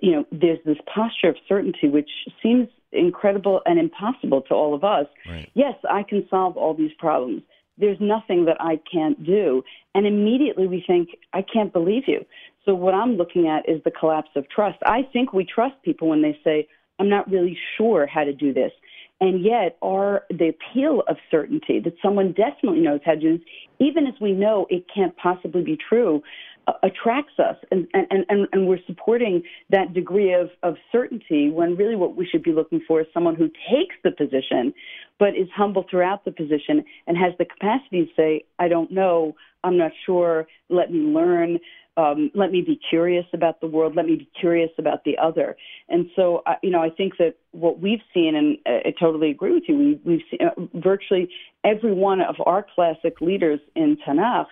you know, there's this posture of certainty which seems incredible and impossible to all of us. Yes, I can solve all these problems. There's nothing that I can't do. And immediately we think, I can't believe you. So what I'm looking at is the collapse of trust. I think we trust people when they say, I'm not really sure how to do this. And yet, our the appeal of certainty that someone definitely knows how to do this, even as we know it can't possibly be true, uh, attracts us, and, and, and, and we're supporting that degree of, of certainty when really what we should be looking for is someone who takes the position, but is humble throughout the position and has the capacity to say, I don't know, I'm not sure, let me learn, um, let me be curious about the world, let me be curious about the other. And so, uh, you know, I think that what we've seen, and I totally agree with you, we, we've seen uh, virtually every one of our classic leaders in Tanakh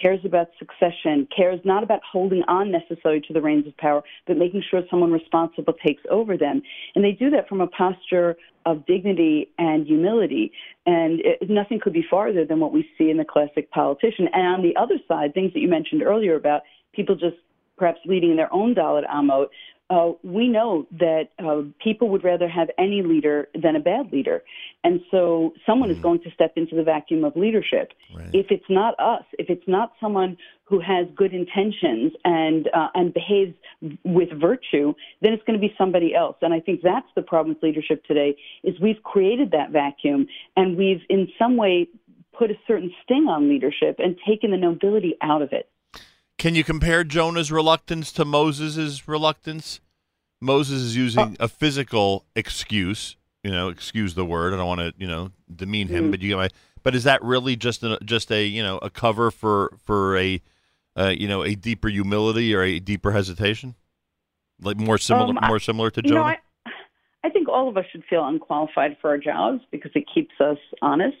cares about succession, cares not about holding on necessarily to the reins of power, but making sure someone responsible takes over them. And they do that from a posture of dignity and humility. And it, nothing could be farther than what we see in the classic politician. And on the other side, things that you mentioned earlier about people just perhaps leading their own Dalet Amot, uh, we know that uh, people would rather have any leader than a bad leader. And so someone is going to step into the vacuum of leadership. If it's not us, if it's not someone who has good intentions and, uh, and behaves with virtue, then it's going to be somebody else. And I think that's the problem with leadership today is we've created that vacuum and we've in some way put a certain sting on leadership and taken the nobility out of it. Can you compare Jonah's reluctance to Moses' reluctance? Moses is using a physical excuse. You know, excuse the word. I don't want to, you know, demean him, Mhm. but you get my. But is that really just a just a you know a cover for for a uh, you know a deeper humility or a deeper hesitation? Like more similar, Um, more similar to you Jonah. know, I, I think all of us should feel unqualified for our jobs because it keeps us honest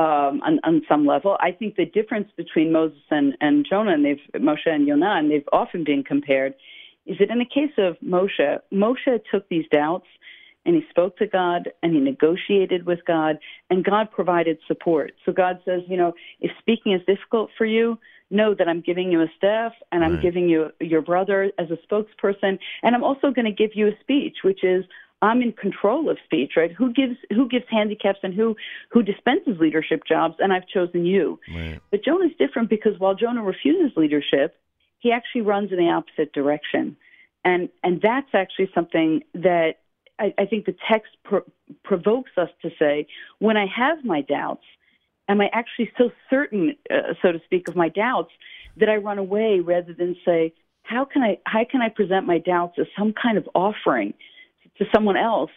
um, on, on some level. I think the difference between Moses and, and Jonah, and they've Moshe and Yonah, and they've often been compared, is that in the case of Moshe, Moshe took these doubts and he spoke to God and he negotiated with God, and God provided support. So God says, you know, if speaking is difficult for you, know that I'm giving you a staff and I'm Right. giving you your brother as a spokesperson, and I'm also going to give you a speech, which is I'm in control of speech, right? Who gives who gives handicaps and who who dispenses leadership jobs, and I've chosen you. But Jonah's different because while Jonah refuses leadership, he actually runs in the opposite direction, and and that's actually something that I, I think the text pro- provokes us to say: when I have my doubts, am I actually so certain, uh, so to speak, of my doubts that I run away rather than say, how can I how can I present my doubts as some kind of offering to someone else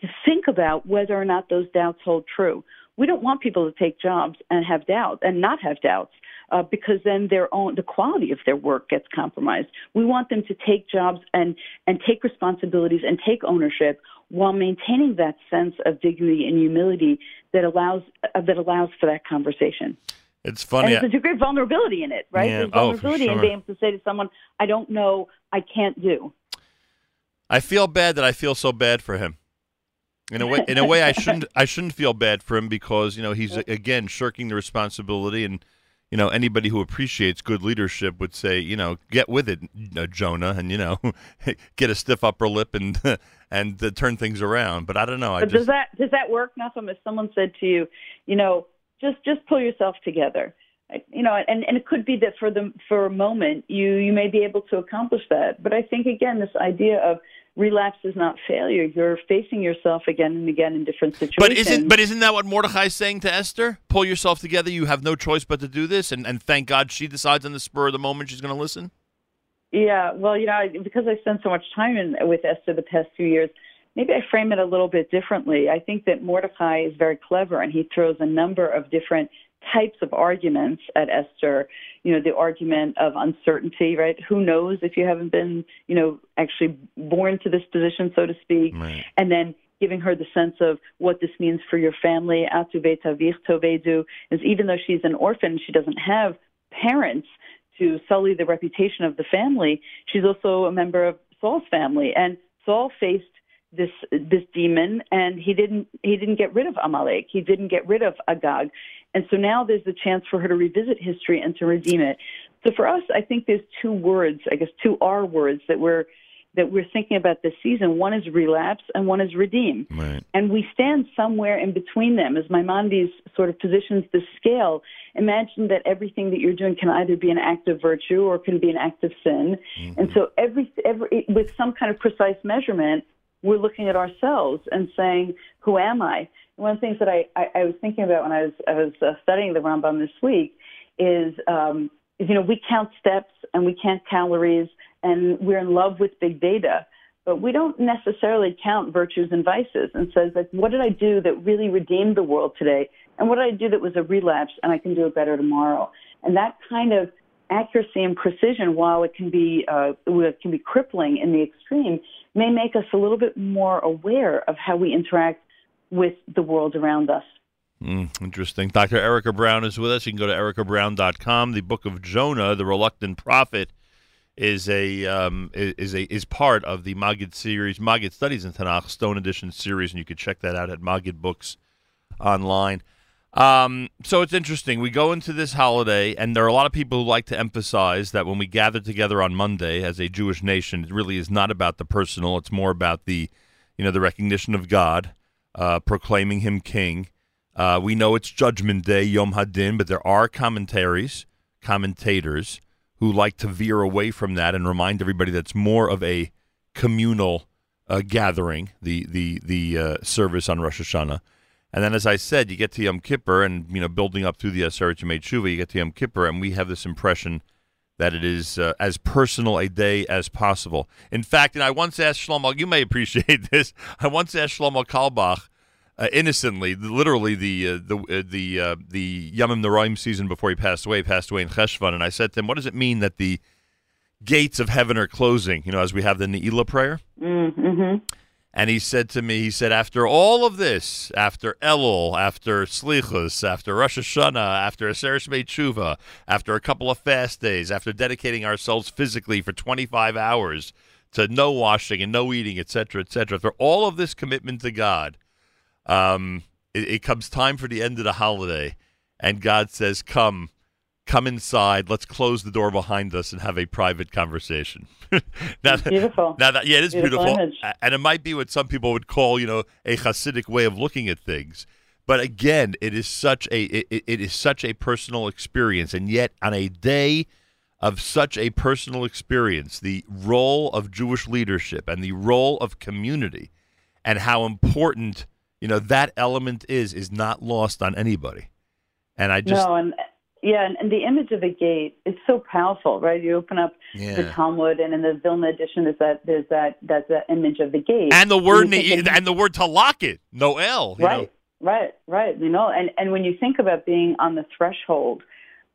to think about whether or not those doubts hold true. We don't want people to take jobs and have doubts and not have doubts uh, because then their own the quality of their work gets compromised. We want them to take jobs and and take responsibilities and take ownership while maintaining that sense of dignity and humility that allows uh, that allows for that conversation. It's funny. And there's a degree of vulnerability in it, right? Yeah. There's Oh, vulnerability in being able to say to someone, "I don't know, I can't do." I feel bad that I feel so bad for him. In a way, in a way, I shouldn't. I shouldn't feel bad for him because you know he's again shirking the responsibility, and you know anybody who appreciates good leadership would say, you know, get with it, uh, Jonah, and you know, get a stiff upper lip and and uh, turn things around. But I don't know. I But just does that does that work, Nachum? If someone said to you, you know, just just pull yourself together, you know, and and it could be that for the for a moment you you may be able to accomplish that. But I think again, this idea of relapse is not failure. You're facing yourself again and again in different situations. But isn't but isn't that what Mordecai is saying to Esther? Pull yourself together. You have no choice but to do this, and and thank God she decides on the spur of the moment she's going to listen. Yeah, well, you know, I- because I spent so much time in, with Esther the past few years, maybe I frame it a little bit differently. I think that Mordecai is very clever, and he throws a number of different types of arguments at Esther. You know, the argument of uncertainty, right? Who knows if you haven't been, you know, actually born to this position, so to speak, and then giving her the sense of what this means for your family. Atu betavich tovedu is even though she's an orphan, she doesn't have parents to sully the reputation of the family. She's also a member of Saul's family, and Saul faced this this demon, and he didn't he didn't get rid of Amalek. He didn't get rid of Agag, and so now there's the chance for her to revisit history and to redeem it. So for us, I think there's two words, I guess two R words that we're that we're thinking about this season. One is relapse, and one is redeem. Right. And we stand somewhere in between them. As Maimonides sort of positions the scale, imagine that everything that you're doing can either be an act of virtue or can be an act of sin. Mm-hmm. And so every, every with some kind of precise measurement, we're looking at ourselves and saying, who am I? One of the things that I, I, I was thinking about when I was, I was uh, studying the Rambam this week is, um, is, you know, we count steps and we count calories and we're in love with big data, but we don't necessarily count virtues and vices and says like, what did I do that really redeemed the world today? And what did I do that was a relapse and I can do it better tomorrow? And that kind of accuracy and precision, while it can be uh, it can be crippling in the extreme, may make us a little bit more aware of how we interact with the world around us. Mm, interesting. Dr. Erica Brown is with us. You can go to ericabrown.com. The book of Jonah, the reluctant prophet, is a um, is a is part of the Maggid series, Maggid Studies in Tanakh Stone Edition series, and you can check that out at Maggid Books online. Um, so it's interesting. We go into this holiday, and there are a lot of people who like to emphasize that when we gather together on Monday as a Jewish nation, it really is not about the personal. It's more about the, you know, the recognition of God, uh, proclaiming Him King. Uh, we know it's Judgment Day, Yom Hadin, but there are commentaries, commentators who like to veer away from that and remind everybody that's more of a communal uh, gathering, the the the uh, service on Rosh Hashanah. And then, as I said, you get to Yom Kippur, and you know, building up through the Aseret Yemei Tshuva, you get to Yom Kippur, and we have this impression that it is uh, as personal a day as possible. In fact, and I once asked Shlomo, you may appreciate this. I once asked Shlomo Carlebach uh, innocently, literally the uh, the uh, the uh, the Yamim Noraim season before he passed away, he passed away in Cheshvan, and I said to him, "What does it mean that the gates of heaven are closing?" You know, as we have the Ne'ilah prayer. Mm-hmm. And he said to me, he said, after all of this, after Elul, after Slichos, after Rosh Hashanah, after Aseret Yemei after a couple of fast days, after dedicating ourselves physically for 25 hours to no washing and no eating, etc., etc., after all of this commitment to God, um, it, it comes time for the end of the holiday, and God says, "Come, come inside. Let's close the door behind us and have a private conversation." now, beautiful. Now that yeah, it is Beautiful beautiful, and it might be what some people would call, you know, a Hasidic way of looking at things. But again, it is such a it, it- is such a personal experience, and yet on a day of such a personal experience, the role of Jewish leadership and the role of community, and how important you know that element is, is not lost on anybody. And I just no, and yeah, and, and the image of a gate is so powerful, right? You open up the Yeah. Talmud, and in the Vilna edition, there's that there's that that's that image of the gate, and the word think and the word to lock it, Noel, you know. right, right, right. You know, and and when you think about being on the threshold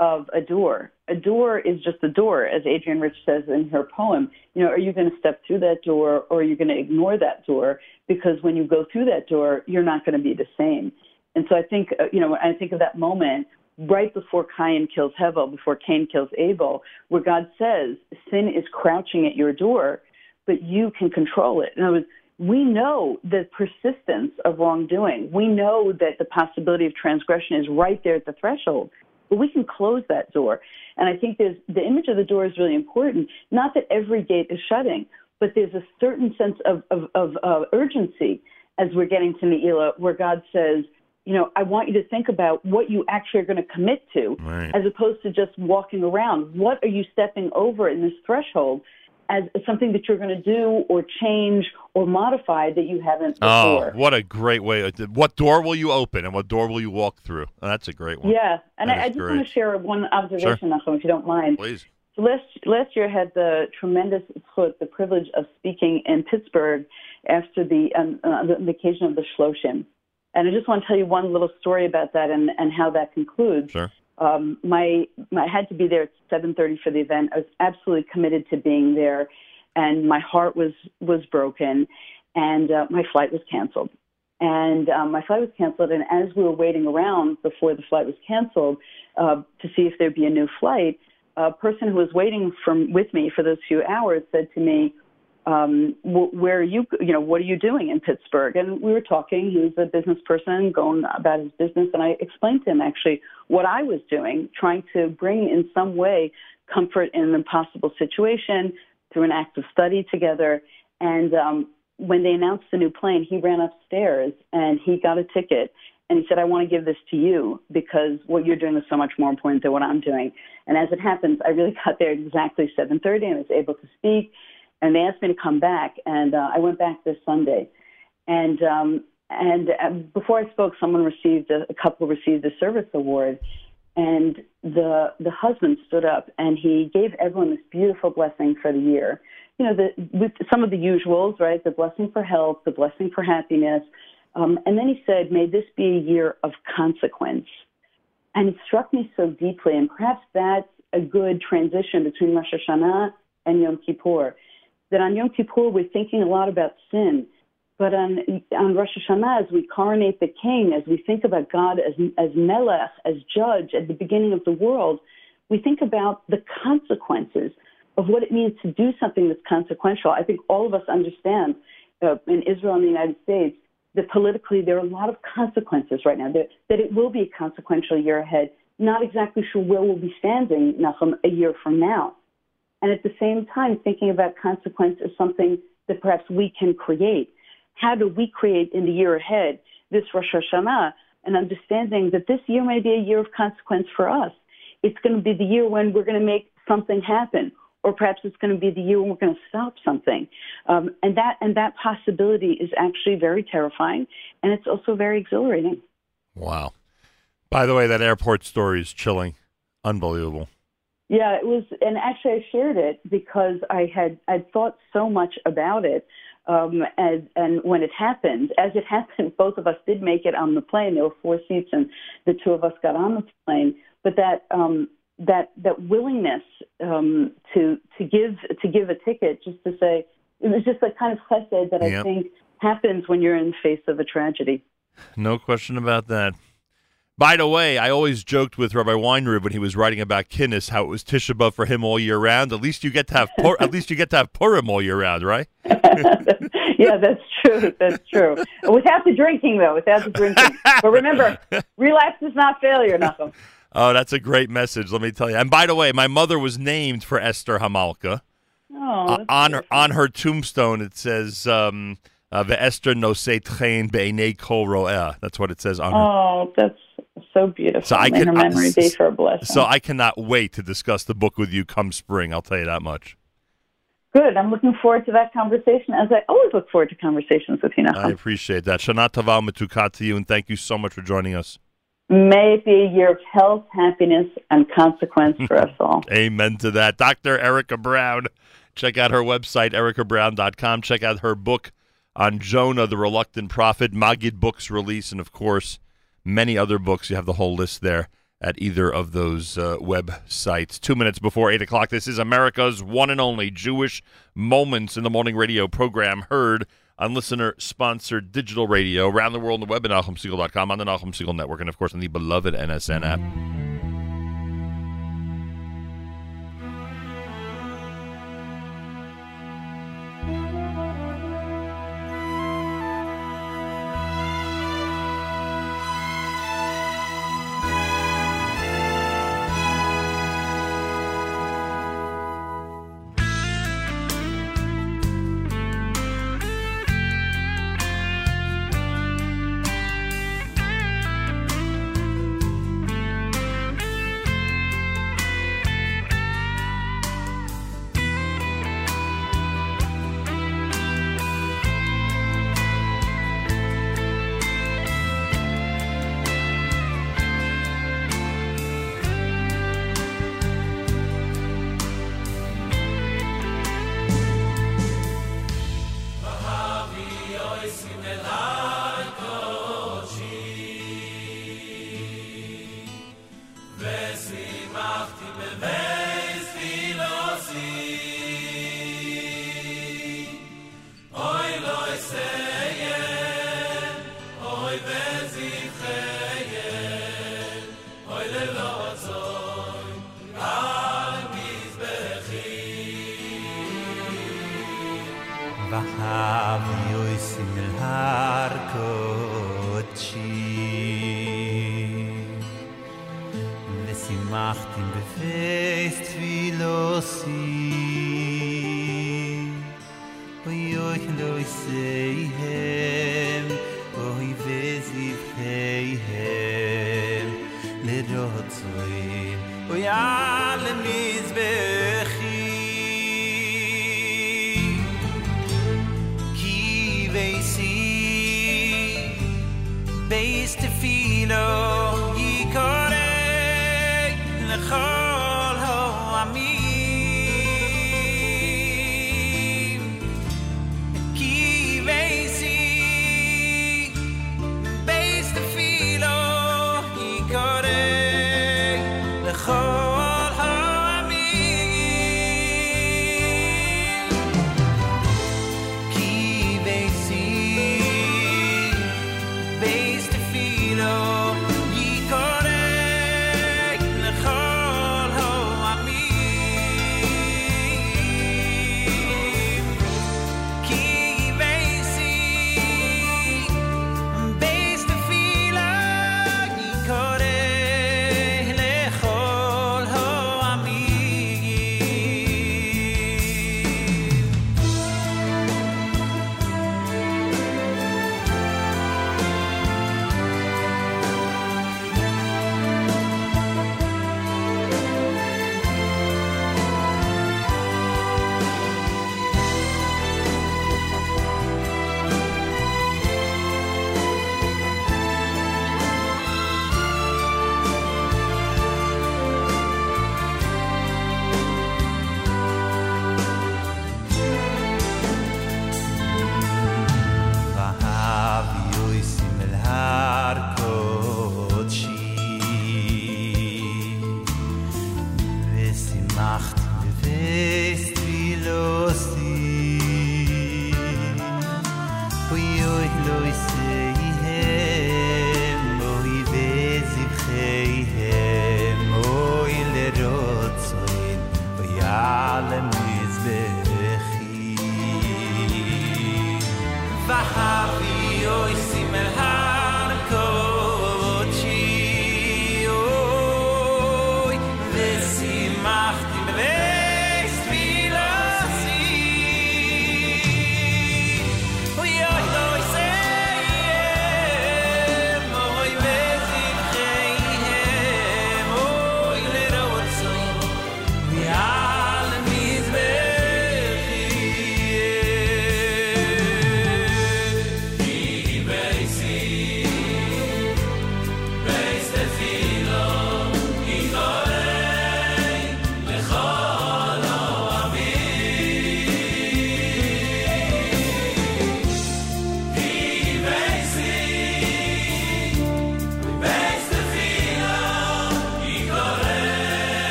of a door, a door is just a door, as Adrienne Rich says in her poem. You know, are you going to step through that door, or are you going to ignore that door? Because when you go through that door, you're not going to be the same. And so I think, uh, you know, when I think of that moment right before Cain kills Hevel, before Cain kills Abel, where God says sin is crouching at your door, but you can control it. In other words, we know the persistence of wrongdoing. We know that the possibility of transgression is right there at the threshold, but we can close that door. And I think there's the image of the door is really important. Not that every gate is shutting, but there's a certain sense of of, of urgency as we're getting to Ne'ilah, where God says, you know, I want you to think about what you actually are going to commit to, Right. as opposed to just walking around. What are you stepping over in this threshold as something that you're going to do or change or modify that you haven't before? Oh, what a great way! What door will you open, and what door will you walk through? Oh, that's a great one. Yeah, and I, I just great. want to share one observation, Nachum, if you don't mind. Please. So last last year, I had the tremendous the privilege of speaking in Pittsburgh after the um, uh, the, the occasion of the Shloshim, and I just want to tell you one little story about that and and how that concludes. Sure. Um, my, my I had to be there at 7:30 for the event. I was absolutely committed to being there, and my heart was was broken, and uh, my flight was canceled. And um, my flight was canceled, and as we were waiting around before the flight was canceled uh, to see if there'd be a new flight, a person who was waiting from with me for those few hours said to me, um, wh- "Where are you? You know, what are you doing in Pittsburgh?" And we were talking. He was a business person going about his business, and I explained to him actually what I was doing, trying to bring in some way comfort in an impossible situation through an act of study together. And um, when they announced the new plane, he ran upstairs and he got a ticket. And he said, I want to give this to you because what you're doing is so much more important than what I'm doing. And as it happens, I really got there exactly 7.30 and was able to speak. And they asked me to come back. And uh, I went back this Sunday. And um, and uh, before I spoke, someone received a, a couple received a service award, and the the husband stood up and he gave everyone this beautiful blessing for the year. You know, the, with some of the usuals, right? The blessing for health, the blessing for happiness, um, and then he said, "May this be a year of consequence." And it struck me so deeply, and perhaps that's a good transition between Rosh Hashanah and Yom Kippur. That on Yom Kippur we're thinking a lot about sin, but on on Rosh Hashanah, as we coronate the King, as we think about God as as Melech, as Judge at the beginning of the world, we think about the consequences of what it means to do something that's consequential. I think all of us understand uh, in Israel and the United States that politically there are a lot of consequences right now. That that it will be a consequential year ahead. Not exactly sure where we'll be standing, Nachum, a year from now. And at the same time, thinking about consequence as something that perhaps we can create how do we create in the year ahead this Rosh Hashanah and understanding that this year may be a year of consequence for us. It's going to be the year when we're going to make something happen, or perhaps it's going to be the year when we're going to stop something. Um, and that and that possibility is actually very terrifying, and it's also very exhilarating. Wow. By the way, that airport story is chilling. Unbelievable. Yeah, it was, and actually, I shared it because I had I'd thought so much about it. Um, and, and when it happened, as it happened, both of us did make it on the plane. There were four seats, and the two of us got on the plane. But that um, that that willingness um, to to give to give a ticket, just to say, it was just a kind of chesed that I think happens when you're in the face of a tragedy. No question about that. By the way, I always joked with Rabbi Weinreb when he was writing about Kinnos how it was Tisha B'av for him all year round. At least you get to have Pur- at least you get to have Purim all year round, right? yeah, that's true. That's true. Without the drinking, though, without the drinking. But remember, relapse is not failure, Nachum. Oh, that's a great message. Let me tell you. And by the way, my mother was named for Esther Hamalka. Oh, Uh, on her on her tombstone, it says um, uh, "Ve'Esther nosei tchein be'enei kol ro'eh." That's what it says on her. Oh, that's so beautiful. So I May can her memory be for a blessing. So I cannot wait to discuss the book with you come spring. I'll tell you that much. Good. I'm looking forward to that conversation, as I always look forward to conversations with you, I appreciate that. Shana Taval Matukat to you, and thank you so much for joining us. May it be a year of health, happiness, and consequence for us all. Amen to that. Dr. Erica Brown. Check out her website, ericabrown.com. Check out her book on Jonah, the Reluctant Prophet, Maggid Books release, and of course, many other books. You have the whole list there at either of those uh, websites. Two minutes before 8 o'clock, this is America's one and only Jewish Moments in the Morning radio program heard on listener sponsored digital radio around the world on the web at NachumSegal.com, on the Nachum Segal Network, and of course on the beloved NSN app.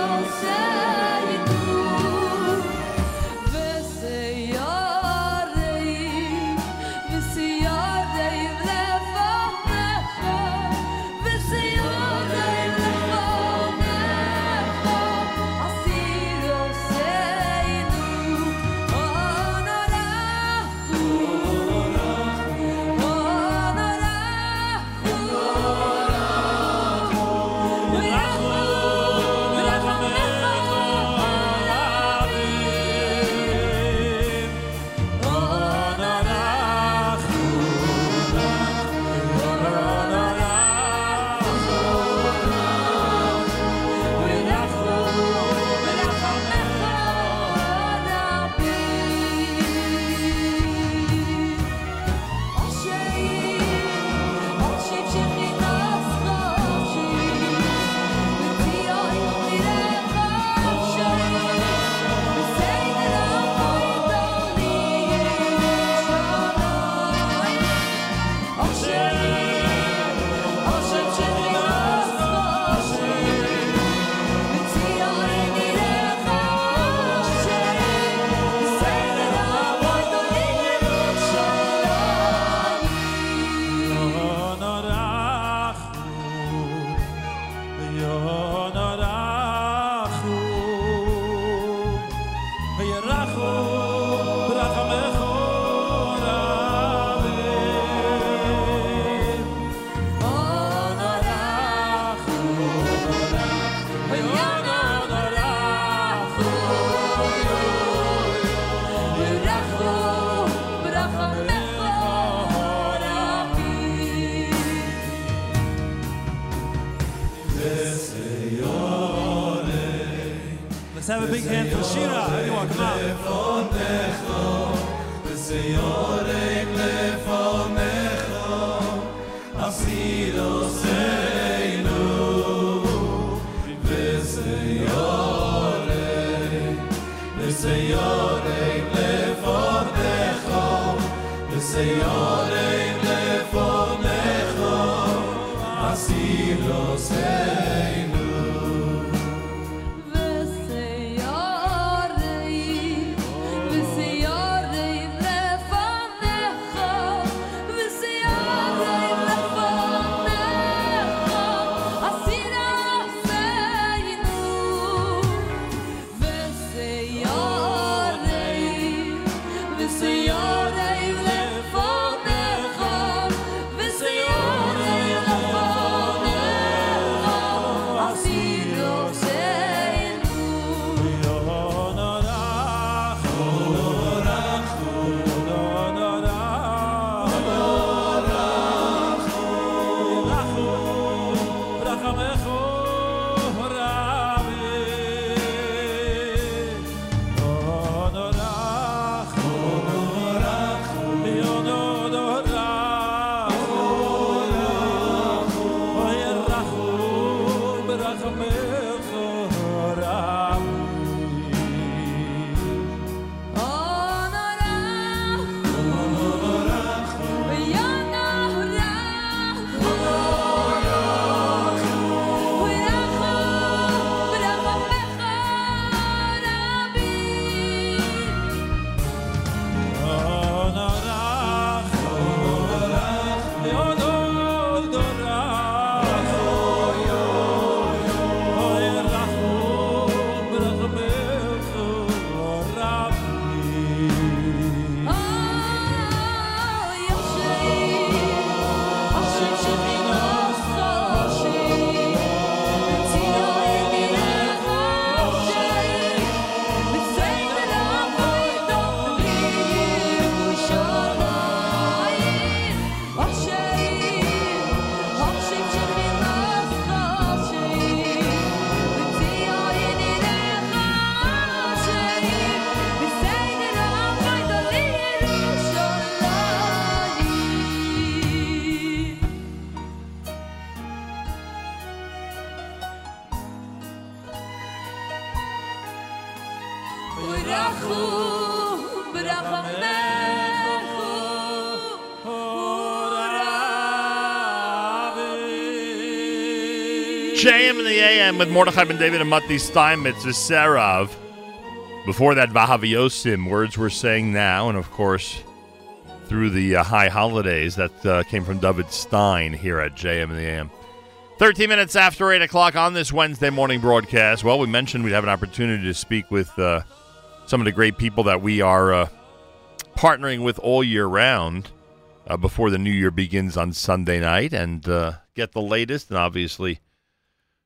Let's with Mordechai Ben David and Matti Steinmetz Viserav. Before that, Vahaviosim, words we're saying now, and of course, through the uh, high holidays, that uh, came from David Stein here at JM in the AM. 13 minutes after 8 o'clock on this Wednesday morning broadcast. Well, we mentioned we'd have an opportunity to speak with uh, some of the great people that we are uh, partnering with all year round uh, before the new year begins on Sunday night and uh, get the latest and obviously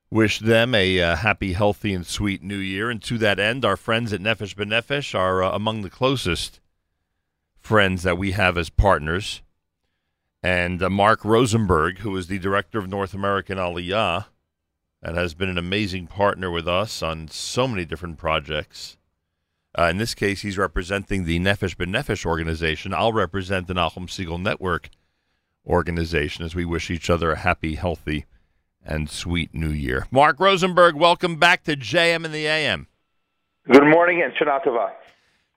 wish them a uh, happy, healthy, and sweet new year. And to that end, our friends at Nefesh B'Nefesh are uh, among the closest friends that we have as partners. And uh, Marc Rosenberg, who is the director of North American Aliyah and has been an amazing partner with us on so many different projects. Uh, in this case, he's representing the Nefesh B'Nefesh organization. I'll represent the Nachum Segal Network organization as we wish each other a happy, healthy, and sweet new year. Marc Rosenberg, welcome back to JM in the AM. Good morning and Shana Tova.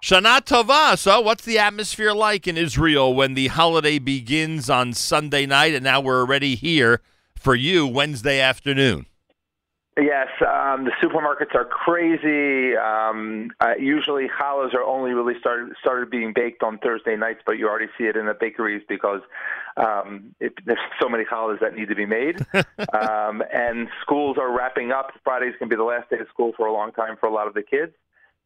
Shana Tova. So, what's the atmosphere like in Israel when the holiday begins on Sunday night, and now we're already here for you Wednesday afternoon? Yes, um, the supermarkets are crazy. Um, uh, usually, challahs are only really started started being baked on Thursday nights, but you already see it in the bakeries because um, it, there's so many challahs that need to be made. um, and schools are wrapping up. Friday's going to be the last day of school for a long time for a lot of the kids.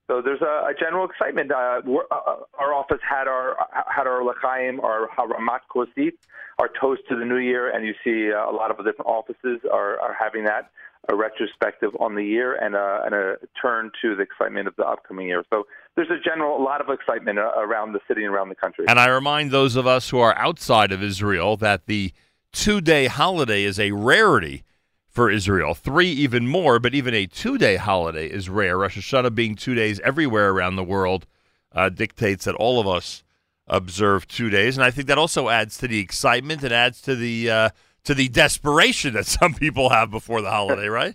So there's a, a general excitement. Uh, we're- uh, our office had our had our lachaim, our haramat kosit, our toast to the new year, and you see uh, a lot of the different offices are, are having that a retrospective on the year and a, and a turn to the excitement of the upcoming year. So there's a general a lot of excitement uh, around the city and around the country. And I remind those of us who are outside of Israel that the two day holiday is a rarity for Israel. Three, even more, but even a two day holiday is rare. Rosh Hashanah being two days everywhere around the world uh, dictates that all of us observe two days. And I think that also adds to the excitement and adds to the. Uh, to the desperation that some people have before the holiday, right?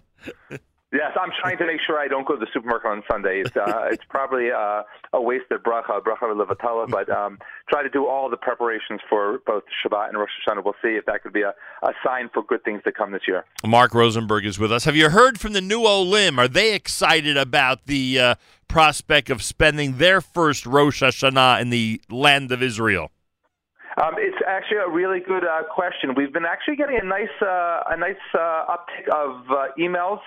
Yes, I'm trying to make sure I don't go to the supermarket on Sunday. It's, uh, it's probably uh, a wasted bracha, bracha levatala, but um, try to do all the preparations for both Shabbat and Rosh Hashanah. We'll see if that could be a, a sign for good things to come this year. Marc Rosenberg is with us. Have you heard from the new Olim? Are they excited about the uh, prospect of spending their first Rosh Hashanah in the land of Israel? Um, it's actually a really good uh, question. We've been actually getting a nice, uh, a nice uh, uptick of uh, emails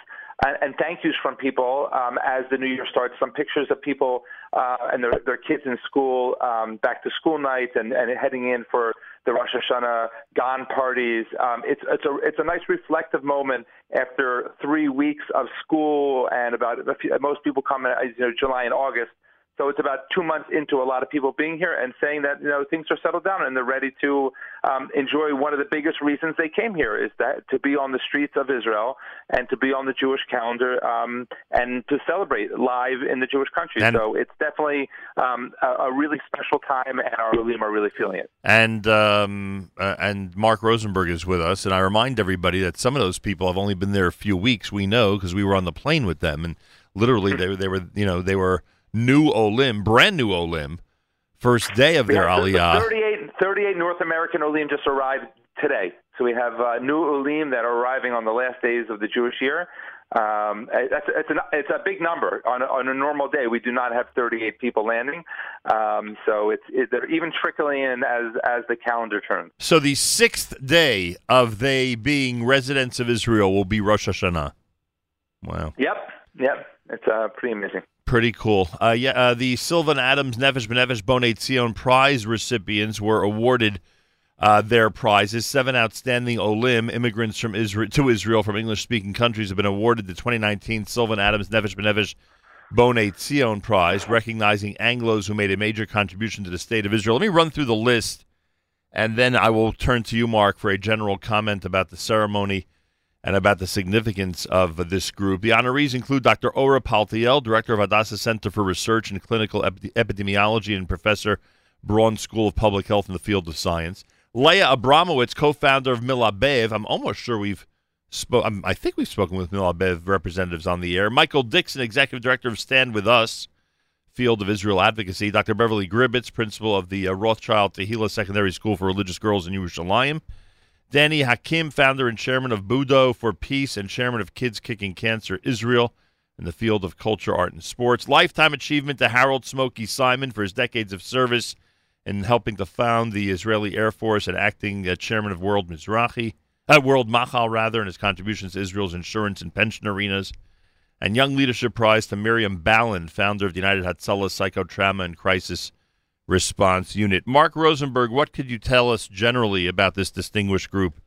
and, and thank yous from people um, as the new year starts. Some pictures of people uh, and their, their kids in school, um, back to school night, and, and heading in for the Rosh Hashanah Gan parties. Um, it's it's a it's a nice reflective moment after three weeks of school and about few, most people come in you know, July and August. So it's about two months into a lot of people being here and saying that you know things are settled down and they're ready to um, enjoy one of the biggest reasons they came here is that to be on the streets of Israel and to be on the Jewish calendar um, and to celebrate live in the Jewish country. And- so it's definitely um, a, a really special time, and our Olim are really feeling it. And um, uh, and Marc Rosenberg is with us, and I remind everybody that some of those people have only been there a few weeks. We know because we were on the plane with them, and literally they were they were you know they were new Olim, brand new Olim, first day of their Aliyah. 38, 38 North American Olim just arrived today. So we have uh, new Olim that are arriving on the last days of the Jewish year. Um, that's it's, an, it's a big number on a, on a normal day. We do not have 38 people landing, um, so it's it, they're even trickling in as as the calendar turns. So the sixth day of they being residents of Israel will be Rosh Hashanah. Wow. Yep, yep, it's uh, pretty amazing. Pretty cool. Uh, yeah, uh, the Sylvan Adams Nefesh B'Nefesh Bonei Tzion Prize recipients were awarded uh, their prizes. Seven outstanding Olim immigrants from Israel to Israel from English-speaking countries have been awarded the 2019 Sylvan Adams Nefesh B'Nefesh Bonei Tzion Prize, recognizing Anglos who made a major contribution to the state of Israel. Let me run through the list, and then I will turn to you, Marc, for a general comment about the ceremony and about the significance of this group. The honorees include Dr. Ora Paltiel, director of Hadassah Center for Research in Clinical Epi- Epidemiology and professor, Braun School of Public Health in the field of science. Leah Abramowitz, co-founder of Melabev. I'm almost sure we've spoken. I think we've spoken with Melabev representatives on the air. Michael Dixon, executive director of Stand with Us, field of Israel advocacy. Dr. Beverly Gribetz, principal of the uh, Rothschild Tehillah Secondary School for Religious Girls in Yerushalayim. Danny Hakim, founder and chairman of Budo for Peace and chairman of Kids Kicking Cancer Israel in the field of culture, art, and sports. Lifetime achievement to Harold Smokey Simon for his decades of service in helping to found the Israeli Air Force and acting uh, chairman of World Mizrahi, uh, World Machal rather, and his contributions to Israel's insurance and pension arenas. And Young Leadership Prize to Miriam Ballin, founder of the United Hatzalah Psychotrauma and Crisis Response Unit. Marc Rosenberg, what could you tell us generally about this distinguished group?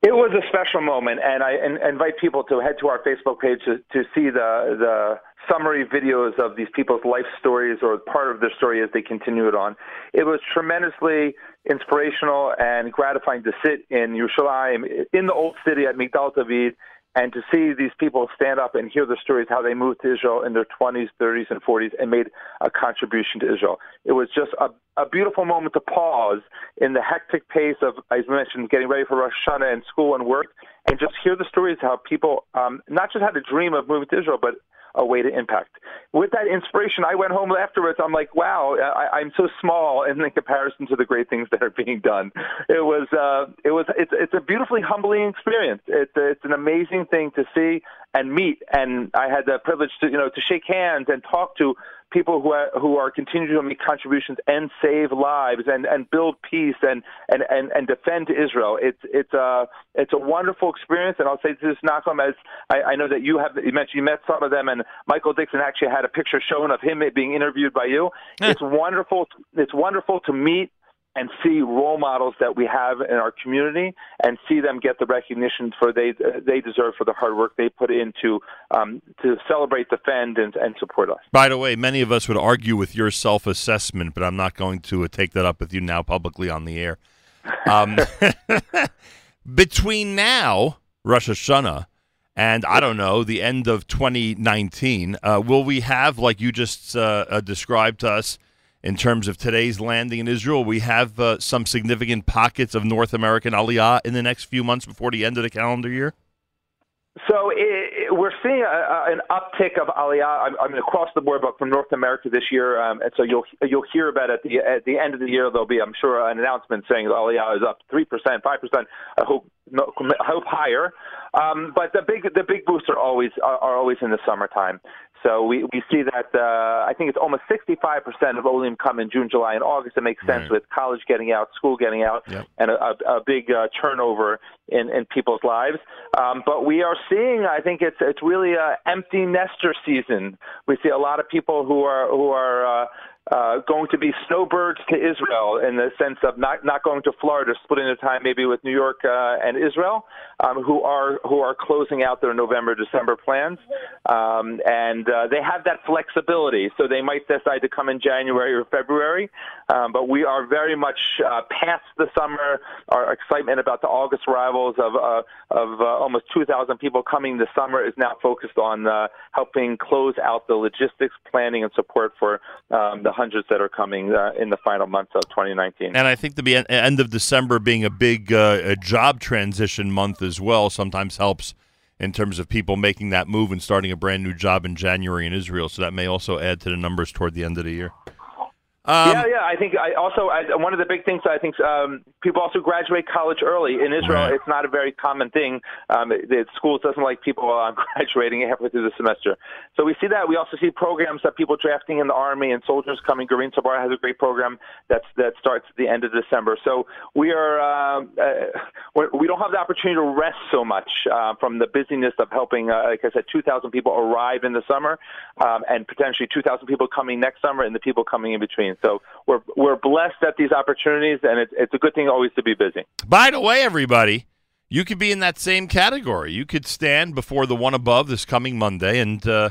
It was a special moment, and I and, invite people to head to our Facebook page to, to see the the summary videos of these people's life stories or part of their story as they continue it on. It was tremendously inspirational and gratifying to sit in Yerushalayim, in the old city at Migdal David, and to see these people stand up and hear the stories how they moved to Israel in their 20s, 30s, and 40s and made a contribution to Israel. It was just a, a beautiful moment to pause in the hectic pace of, as I mentioned, getting ready for Rosh Hashanah and school and work, and just hear the stories how people um, not just had a dream of moving to Israel, but a way to impact. With that inspiration, I went home afterwards. I'm like, wow, I, I'm so small in comparison to the great things that are being done. It was, uh, it was, it's, it's a beautifully humbling experience. It's, it's an amazing thing to see and meet. And I had the privilege to, you know, to shake hands and talk to people who are, who are continuing to make contributions and save lives and, and build peace and, and, and, and defend Israel. It's it's a it's a wonderful experience, and I'll say to this Nachum as I, I know that you have you mentioned you met some of them, and Michael Dixon actually had a picture shown of him being interviewed by you. It's wonderful. It's wonderful to meet and see role models that we have in our community and see them get the recognition for they they deserve for the hard work they put into um, to celebrate, defend, and, and support us. By the way, many of us would argue with your self assessment, but I'm not going to uh, take that up with you now publicly on the air. Um, between now, Rosh Hashanah, and I don't know, the end of 2019, uh, will we have, like you just uh, uh, described to us, in terms of today's landing in Israel, we have uh, some significant pockets of North American aliyah in the next few months before the end of the calendar year? So it, it, we're seeing a, a, an uptick of aliyah. I, I mean, across the board, but from North America this year. Um, and so you'll you'll hear about it at the at the end of the year. There'll be, I'm sure, an announcement saying aliyah is up three percent, five percent. I hope no, I hope higher. Um, but the big the big boosts are always are, are always in the summertime. So we, we see that uh, I think it's almost 65% of Olim come in June, July, and August. It makes sense Right. with college getting out, school getting out, Yep. and a, a, a big uh, turnover in, in people's lives. Um, but we are seeing, I think it's it's really a empty nester season. We see a lot of people who are who are uh, uh, going to be snowbirds to Israel in the sense of not not going to Florida, splitting their time maybe with New York uh, and Israel, um, who are who are closing out their November December plans, um, and uh, they have that flexibility. So they might decide to come in January or February, um, but we are very much uh, past the summer. Our excitement about the August arrivals of uh, of uh, almost 2,000 people coming this summer is now focused on uh, helping close out the logistics, planning, and support for um, the hundreds that are coming uh, in the final months of 2019. And I think the end of December being a big uh, a job transition month as well sometimes helps in terms of people making that move and starting a brand new job in January in Israel. So that may also add to the numbers toward the end of the year. Um, yeah, yeah. I think I also I, one of the big things I think um, people also graduate college early in Israel. Right. It's not a very common thing. Um, the schools doesn't like people graduating halfway through the semester. So we see that. We also see programs that people drafting in the army and soldiers coming. Garin Tzabar has a great program that's that starts at the end of December. So we are um, uh, we're- we don't have the opportunity to rest so much uh, from the busyness of helping. Uh, like I said, 2,000 people arrive in the summer, um, and potentially 2,000 people coming next summer, and the people coming in between. So we're we're blessed at these opportunities, and it's it's a good thing always to be busy. By the way, everybody, you could be in that same category. You could stand before the one above this coming Monday and uh,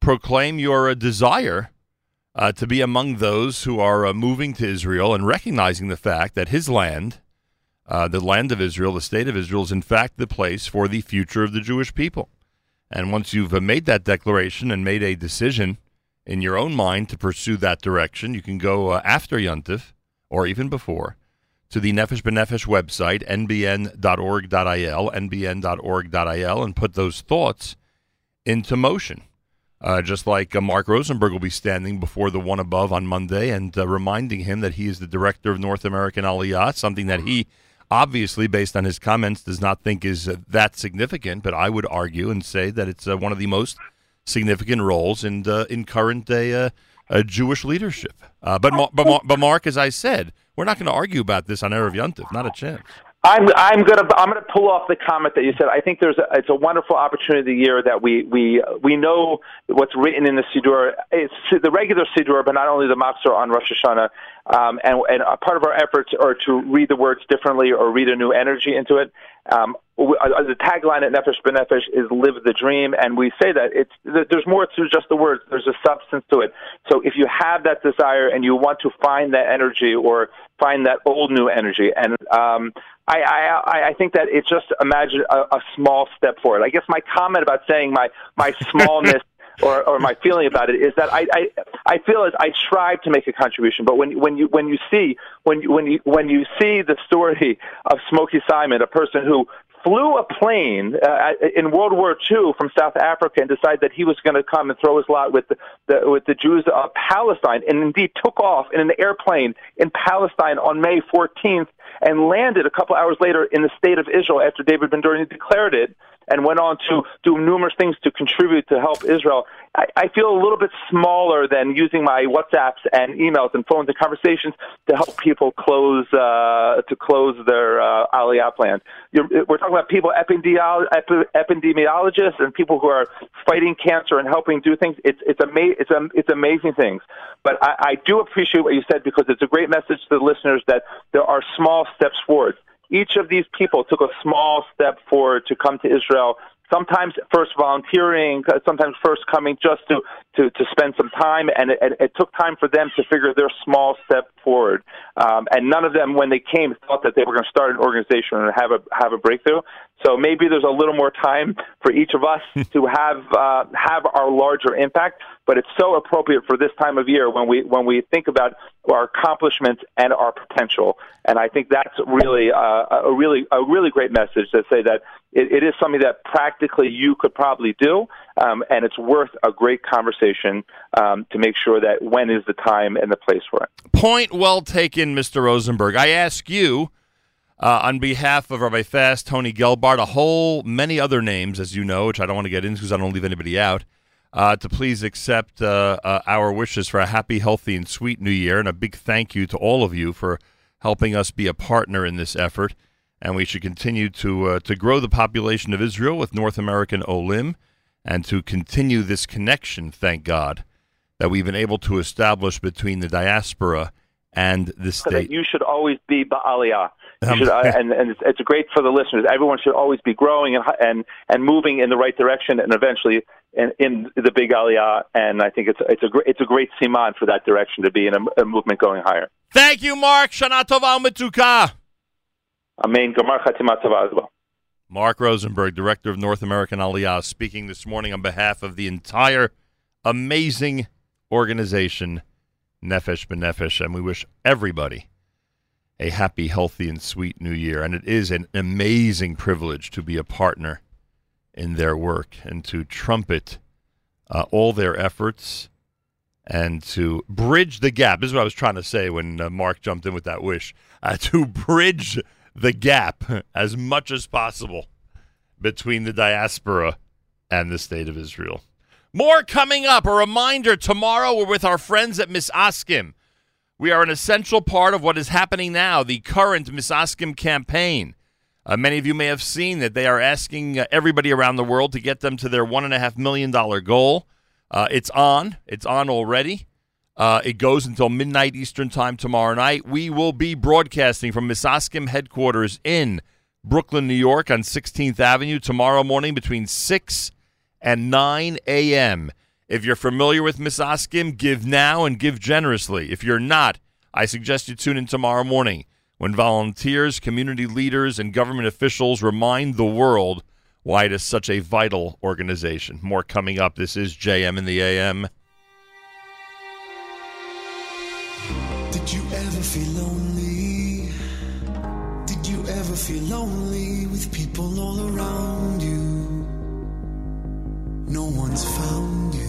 proclaim your uh, desire uh, to be among those who are uh, moving to Israel and recognizing the fact that his land, uh, the land of Israel, the state of Israel, is in fact the place for the future of the Jewish people. And once you've uh, made that declaration and made a decision in your own mind to pursue that direction, you can go uh, after Yuntif or even before to the Nefesh B'Nefesh website, nbn.org.il, nbn.org.il, and put those thoughts into motion. Uh, just like uh, Marc Rosenberg will be standing before the one above on Monday and uh, reminding him that he is the director of North American Aliyah, something that he obviously, based on his comments, does not think is uh, that significant. But I would argue and say that it's uh, one of the most significant roles in uh, in current day uh, uh, Jewish leadership. Uh, but Ma- but Ma- but Marc, as I said, we're not going to argue about this on erev Yontif. Not a chance. I'm I'm gonna I'm gonna pull off the comment that you said. I think there's a, it's a wonderful opportunity of the year that we we we know what's written in the Siddur. It's the regular Siddur, but not only the Machzor on Rosh Hashanah. Um, and and part of our efforts are to read the words differently or read a new energy into it. Um, we, uh, the tagline at Nefesh B'Nefesh is "Live the Dream," and we say that it's there's more to just the words. There's a substance to it. So if you have that desire and you want to find that energy or find that old new energy, and um, I, I I think that it's just imagine a, a small step forward. I guess my comment about saying my my smallness. Or, or my feeling about it is that I, I I feel as I strive to make a contribution, but when when you when you see when you when you when you see the story of Smokey Simon, a person who flew a plane uh, in World War II from South Africa and decided that he was going to come and throw his lot with the, the with the Jews of Palestine, and indeed took off in an airplane in Palestine on May 14th and landed a couple hours later in the state of Israel after David Ben Gurion declared it and went on to do numerous things to contribute to help Israel. I, I feel a little bit smaller than using my WhatsApps and emails and phones and conversations to help people close uh, to close their uh, Aliyah plans. You're, we're talking about people epidemiolo- epidemiologists and people who are fighting cancer and helping do things. It's it's ama- it's um, it's amazing things. But I, I do appreciate what you said because it's a great message to the listeners that there are small steps forward each of these people took a small step forward to come to Israel. Sometimes first volunteering, sometimes first coming just to, to, to spend some time, and it, it took time for them to figure their small step forward. Um, and none of them, when they came, thought that they were going to start an organization and have a have a breakthrough. So maybe there's a little more time for each of us to have uh, have our larger impact. But it's so appropriate for this time of year when we when we think about our accomplishments and our potential. And I think that's really uh, a really a really great message to say that it, it is something that practically you could probably do, um, and it's worth a great conversation um, to make sure that when is the time and the place for it. Point well taken, Mr. Rosenberg. I ask you, uh, on behalf of Rabbi Fast, Tony Gelbart, a whole many other names, as you know, which I don't want to get into because I don't leave anybody out, uh, to please accept uh, uh, our wishes for a happy, healthy, and sweet New Year, and a big thank you to all of you for helping us be a partner in this effort. And we should continue to uh, to grow the population of Israel with North American Olim, and to continue this connection. Thank God that we've been able to establish between the diaspora and the So state. that you should always be ba'aliyah. Um, should, uh, and and it's, it's great for the listeners. Everyone should always be growing and and and moving in the right direction, and eventually in, in the big aliyah. And I think it's it's a great it's a great siman for that direction to be in a, a movement going higher. Thank you, Marc. Shana Tova Umetuka. Amen. Gamar Chatima Tova as well. Marc Rosenberg, Director of North American Aliyah, speaking this morning on behalf of the entire amazing organization, Nefesh B'Nefesh, and we wish everybody a happy, healthy, and sweet new year. And it is an amazing privilege to be a partner in their work and to trumpet uh, all their efforts and to bridge the gap. This is what I was trying to say when uh, Marc jumped in with that wish uh, to bridge the gap as much as possible between the diaspora and the state of Israel. More coming up. A reminder tomorrow we're with our friends at Misaskim. We are an essential part of what is happening now, the current Misaskim campaign. Uh, many of you may have seen that they are asking uh, everybody around the world to get them to their $1.5 million goal. Uh, it's on. It's on already. Uh, it goes until midnight Eastern Time tomorrow night. We will be broadcasting from Misaskim headquarters in Brooklyn, New York on 16th Avenue tomorrow morning between 6 and 9 a.m. If you're familiar with Miss give now and give generously. If you're not, I suggest you tune in tomorrow morning when volunteers, community leaders, and government officials remind the world why it is such a vital organization. More coming up. This is JM in the AM. Did you ever feel lonely? Did you ever feel lonely with people all around? no one's found you.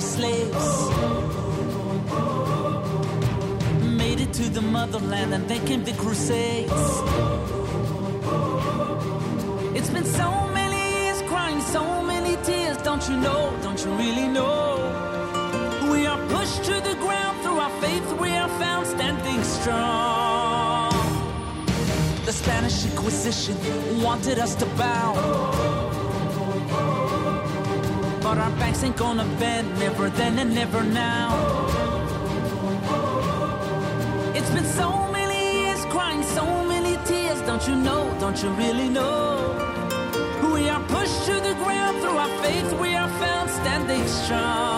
As slaves. Made it to the motherland, and then came the Crusades. It's been so many years crying, so many tears. Don't you know? Don't you really know? We are pushed to the ground through our faith, we are found standing strong. The Spanish Inquisition wanted us to bow. Ain't gonna bend, never then and never now. It's been so many years crying, so many tears. Don't you know? Don't you really know? We are pushed to the ground through our faith, we are found standing strong.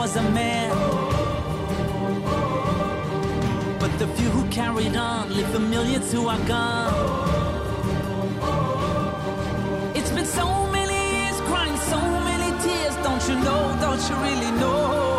Was a man. But the few who carried on leave the millions who are gone. It's been so many years crying, so many tears. Don't you know? Don't you really know?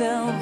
Repeats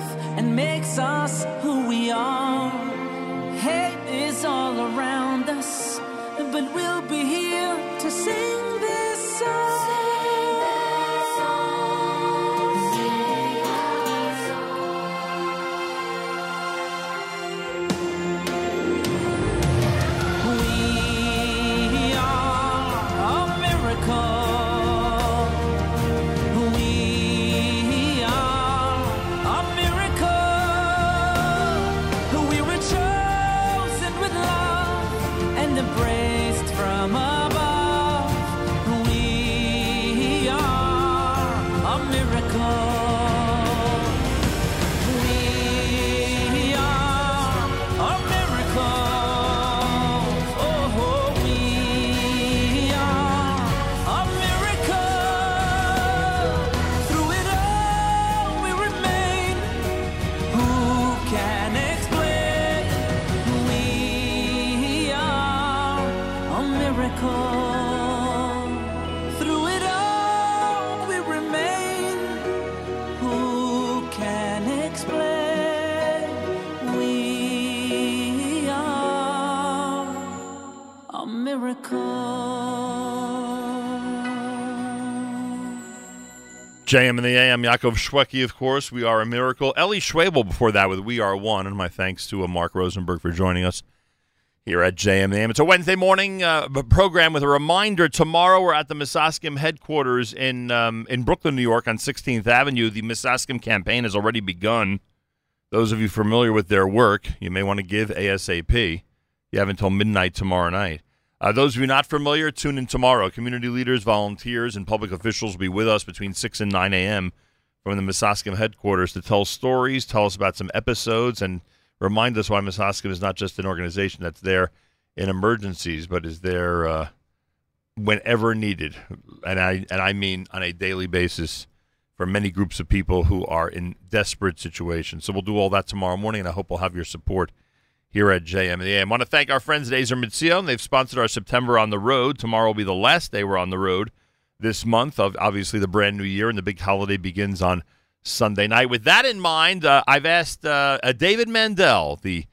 JM and the AM, Yaakov Shwekey, of course. We are a miracle. Ellie Schwabel before that with We Are One. And my thanks to uh, Marc Rosenberg for joining us here at JM the AM. It's a Wednesday morning uh, program with a reminder. Tomorrow we're at the Misaskim headquarters in um, in Brooklyn, New York on 16th Avenue. The Misaskim campaign has already begun. Those of you familiar with their work, you may want to give ASAP. You have until midnight tomorrow night. Uh, those of you not familiar, tune in tomorrow. Community leaders, volunteers, and public officials will be with us between 6 and 9 a.m. from the Misaskim headquarters to tell stories, tell us about some episodes, and remind us why Misaskim is not just an organization that's there in emergencies, but is there uh, whenever needed. And I, and I mean on a daily basis for many groups of people who are in desperate situations. So we'll do all that tomorrow morning, and I hope we'll have your support here at JM and the AM. I want to thank our friends at Ezer Mizion. They've sponsored our September on the road. Tomorrow will be the last day we're on the road this month of obviously the brand new year, and the big holiday begins on Sunday night. With that in mind, uh, I've asked uh, uh, David Mandel, the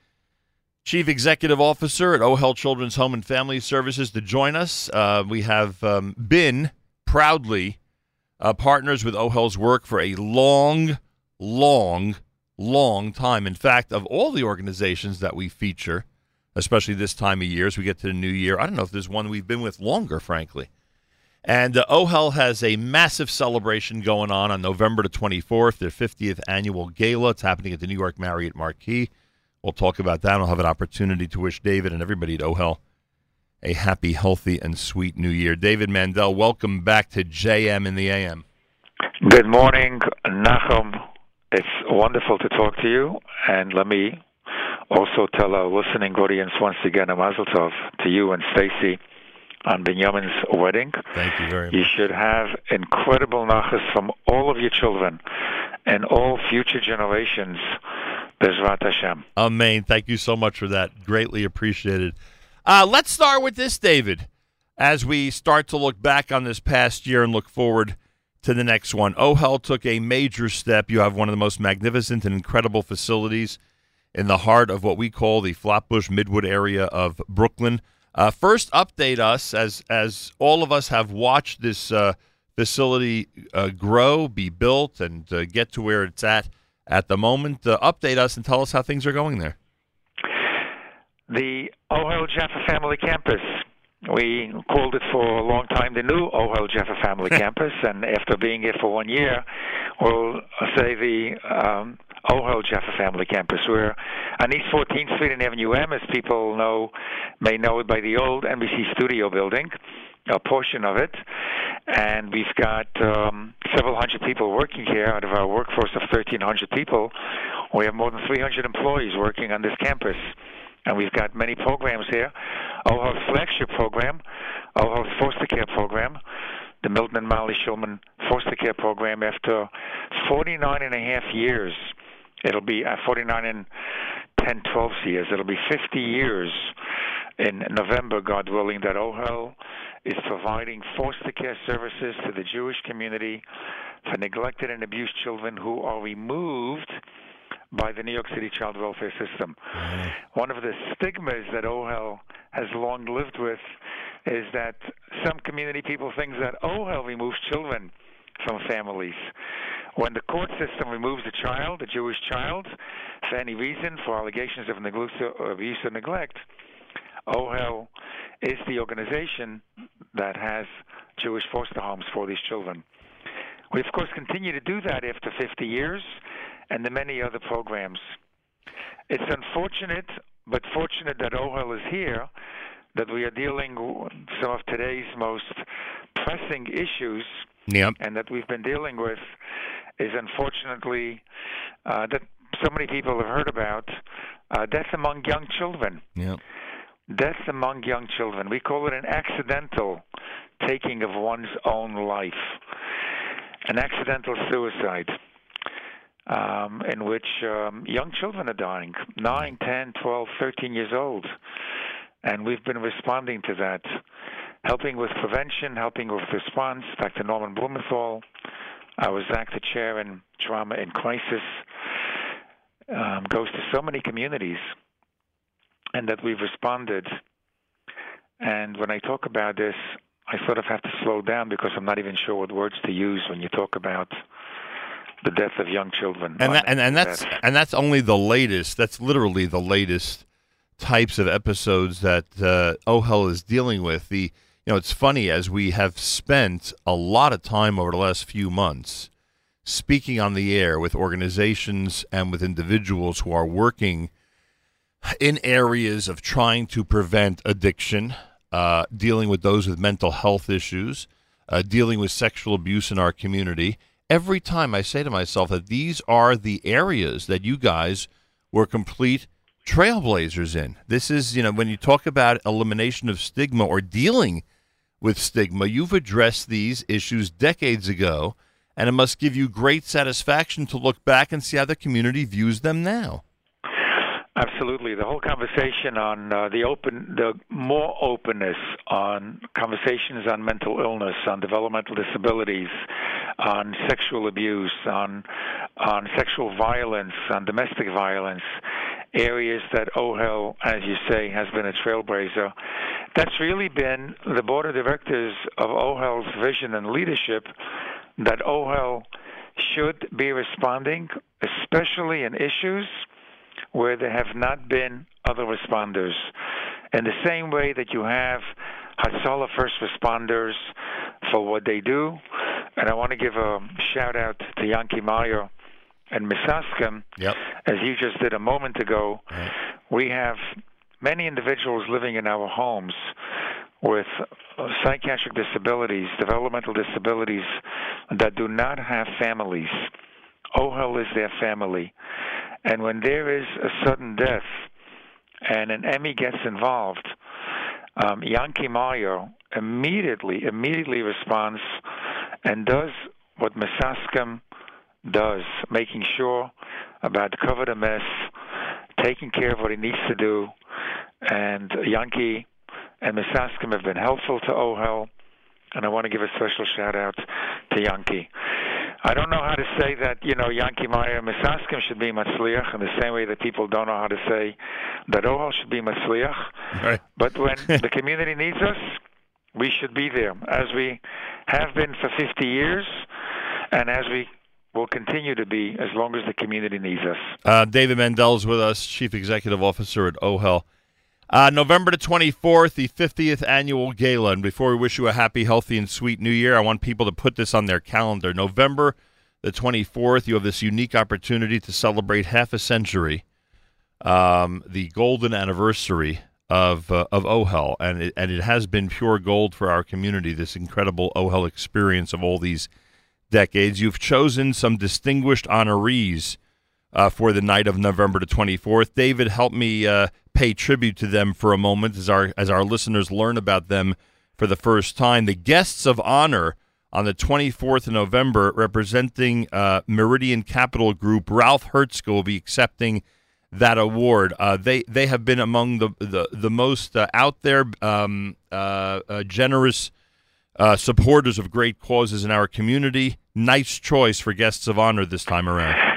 Chief Executive Officer at OHEL Children's Home and Family Services, to join us. Uh, we have um, been proudly uh, partners with OHEL's work for a long, long, long time. In fact, of all the organizations that we feature, especially this time of year as we get to the new year, I don't know if there's one we've been with longer, frankly. And uh, OHEL has a massive celebration going on on November the 24th, their 50th annual gala. It's happening at the New York Marriott Marquis. We'll talk about that. I'll have an opportunity to wish David and everybody at OHEL a happy, healthy, and sweet new year. David Mandel, welcome back to JM in the AM. Good morning, Nachum. It's wonderful to talk to you, and let me also tell our listening audience once again a mazel tov to you and Stacy on Benjamin's wedding. Thank you very much. You should have incredible nachas from all of your children and all future generations. Bezrat Hashem. Amen. Thank you so much for that. Greatly appreciated. Uh, let's start with this, David, as we start to look back on this past year and look forward to the next one. OHEL took a major step. You have one of the most magnificent and incredible facilities in the heart of what we call the Flatbush Midwood area of Brooklyn. Uh, first, update us as as all of us have watched this uh, facility uh, grow, be built, and uh, get to where it's at at the moment. Uh, update us and tell us how things are going there. The OHEL Jaffa Family Campus. We called it for a long time the new OHEL Jaffa Family Campus, and after being here for one year, we'll say the um, OHEL Jaffa Family Campus. We're on East 14th Street and Avenue M, as people know, may know it by the old NBC studio building, a portion of it. And we've got um, several hundred people working here out of our workforce of 1,300 people. We have more than 300 employees working on this campus and we've got many programs here. OHEL's flagship program, OHEL's foster care program, the Milton and Molly Shulman foster care program. After 49 and a half years, it'll be uh, 49 and 10, 12 years. It'll be 50 years in November, God willing, that OHEL is providing foster care services to the Jewish community for neglected and abused children who are removed by the New York City child welfare system. One of the stigmas that OHEL has long lived with is that some community people think that OHEL removes children from families. When the court system removes a child, a Jewish child, for any reason, for allegations of abuse or neglect, OHEL is the organization that has Jewish foster homes for these children. We, of course, continue to do that after 50 years and the many other programs. It's unfortunate, but fortunate that OHEL is here, that we are dealing with some of today's most pressing issues Yep. and that we've been dealing with is unfortunately uh, that so many people have heard about uh, death among young children. Yep. Death among young children. We call it an accidental taking of one's own life, an accidental suicide. Um, in which um, young children are dying, 9, 10, 12, 13 years old. And we've been responding to that, helping with prevention, helping with response. Dr. Norman Blumenthal, I was active chair in trauma and crisis, um, goes to so many communities, and that we've responded. And when I talk about this, I sort of have to slow down because I'm not even sure what words to use when you talk about the death of young children. and that, and, and that's and that's only the latest. That's literally the latest types of episodes that uh, OHEL is dealing with. The you know it's funny as we have spent a lot of time over the last few months speaking on the air with organizations and with individuals who are working in areas of trying to prevent addiction, uh, dealing with those with mental health issues, uh, dealing with sexual abuse in our community. Every time I say to myself that these are the areas that you guys were complete trailblazers in. This is, you know, when you talk about elimination of stigma or dealing with stigma, you've addressed these issues decades ago, and it must give you great satisfaction to look back and see how the community views them now. Absolutely, the whole conversation on uh, the open, the more openness on conversations on mental illness, on developmental disabilities, on sexual abuse, on on sexual violence, on domestic violence, areas that OHEL, as you say, has been a trailblazer. That's really been the board of directors of OHEL's vision and leadership that OHEL should be responding, especially in issues where there have not been other responders. In the same way that you have Hatzalah first responders for what they do, and I want to give a shout out to Yankee Meyer and Misaskim, Yep. as you just did a moment ago. We have many individuals living in our homes with psychiatric disabilities, developmental disabilities that do not have families. OHEL is their family. And when there is a sudden death and an Emmy gets involved, um, Yankee Meyer immediately, immediately responds and does what Misaskim does, making sure about cover the mess, taking care of what he needs to do. And Yankee and Misaskim have been helpful to OHEL, and I want to give a special shout out to Yankee. I don't know how to say that, you know, Yankee Meyer and Misaskim should be Matzliach in the same way that people don't know how to say that OHEL should be Matzliach. Right. But when the community needs us, we should be there, as we have been for 50 years, and as we will continue to be as long as the community needs us. Uh, David Mandel is with us, Chief Executive Officer at OHEL. Uh, November the 24th, the 50th annual gala. And before we wish you a happy, healthy, and sweet new year, I want people to put this on their calendar. November the 24th, you have this unique opportunity to celebrate half a century, um, the golden anniversary of uh, of OHEL. And it, and it has been pure gold for our community, this incredible OHEL experience of all these decades. You've chosen some distinguished honorees uh, for the night of November the 24th. David, help me uh, pay tribute to them for a moment as our as our listeners learn about them for the first time. The guests of honor on the 24th of November, representing uh, Meridian Capital Group, Ralph Herzka will be accepting that award. Uh, they they have been among the the the most uh, out there, um, uh, generous uh, supporters of great causes in our community. Nice choice for guests of honor this time around.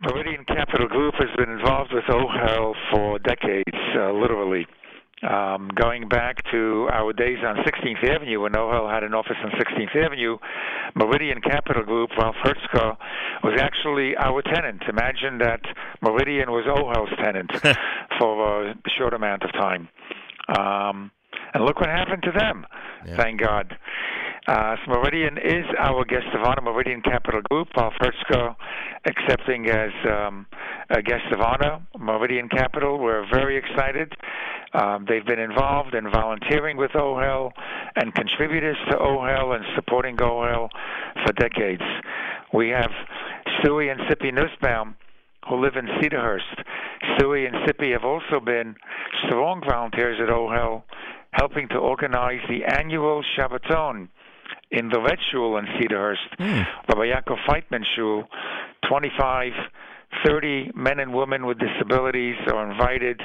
Meridian Capital Group has been involved with OHEL for decades, uh, literally. Um, going back to our days on 16th Avenue when OHEL had an office on 16th Avenue, Meridian Capital Group, Ralph Herzka, was actually our tenant. Imagine that Meridian was OHEL's tenant for a short amount of time. Um, and look what happened to them, thank God. Uh, so Meridian is our guest of honor, Meridian Capital Group. Ralph Herzka accepting as um, a guest of honor, Meridian Capital. We're very excited. Um, they've been involved in volunteering with OHEL and contributors to OHEL and supporting OHEL for decades. We have Stewie and Sippy Nussbaum who live in Cedarhurst. Stewie and Sippy have also been strong volunteers at OHEL, helping to organize the annual Shabbaton in the Red Shul in Cedarhurst, hmm. Rabbi Yaakov Feitman Shul. 25, 30 men and women with disabilities are invited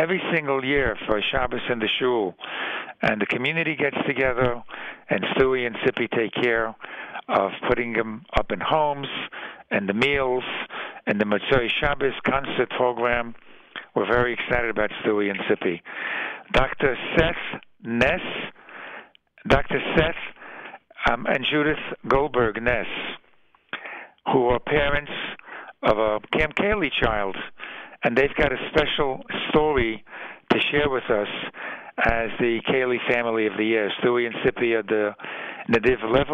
every single year for Shabbos in the shul. And the community gets together, and Stewie and Sippy take care of putting them up in homes and the meals and the Motzei Shabbos concert program. We're very excited about Stewie and Sippy. Dr. Seth Ness, Dr. Seth um, and Judith Goldberg Ness, who are parents of a Cam Kaylie child, and they've got a special story to share with us as the Kaylie Family of the Year. Stewie and Sippy the Nadiv Lev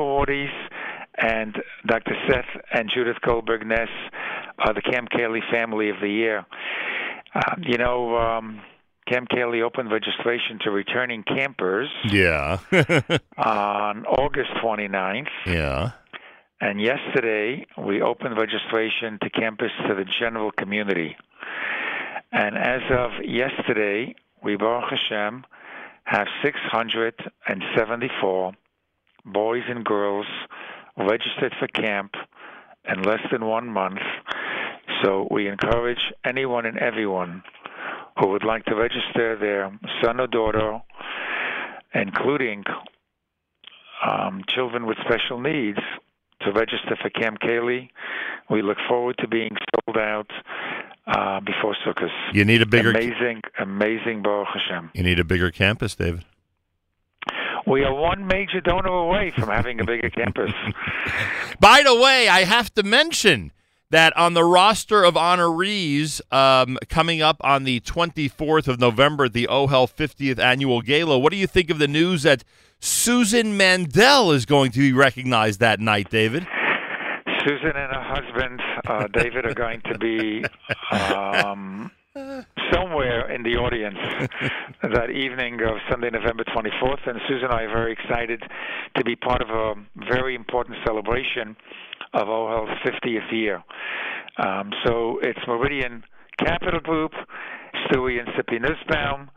and Dr. Seth and Judith Goldberg Ness are the Cam Kaylie Family of the Year. Um, you know, um, Cam Kaylie opened registration to returning campers Yeah. on August 29th. yeah. And yesterday, we opened registration to campus to the general community. And as of yesterday, we, Baruch Hashem, have 674 boys and girls registered for camp in less than one month. So we encourage anyone and everyone who would like to register their son or daughter, including um, children with special needs, to register for Camp Kaylie. We look forward to being sold out uh, before Sukkot. You need a bigger- amazing, amazing Baruch Hashem. You need a bigger campus, David. We are one major donor away from having a bigger campus. By the way, I have to mention that on the roster of honorees um, coming up on the 24th of November at the OHEL 50th Annual Gala, what do you think of the news that Susan Mandel is going to be recognized that night, David? Susan and her husband, uh, David, are going to be um, somewhere in the audience that evening of Sunday, November 24th. And Susan and I are very excited to be part of a very important celebration of OHEL's 50th year. Um, so it's Meridian Capital Group, Stewie and Sippy Nussbaum,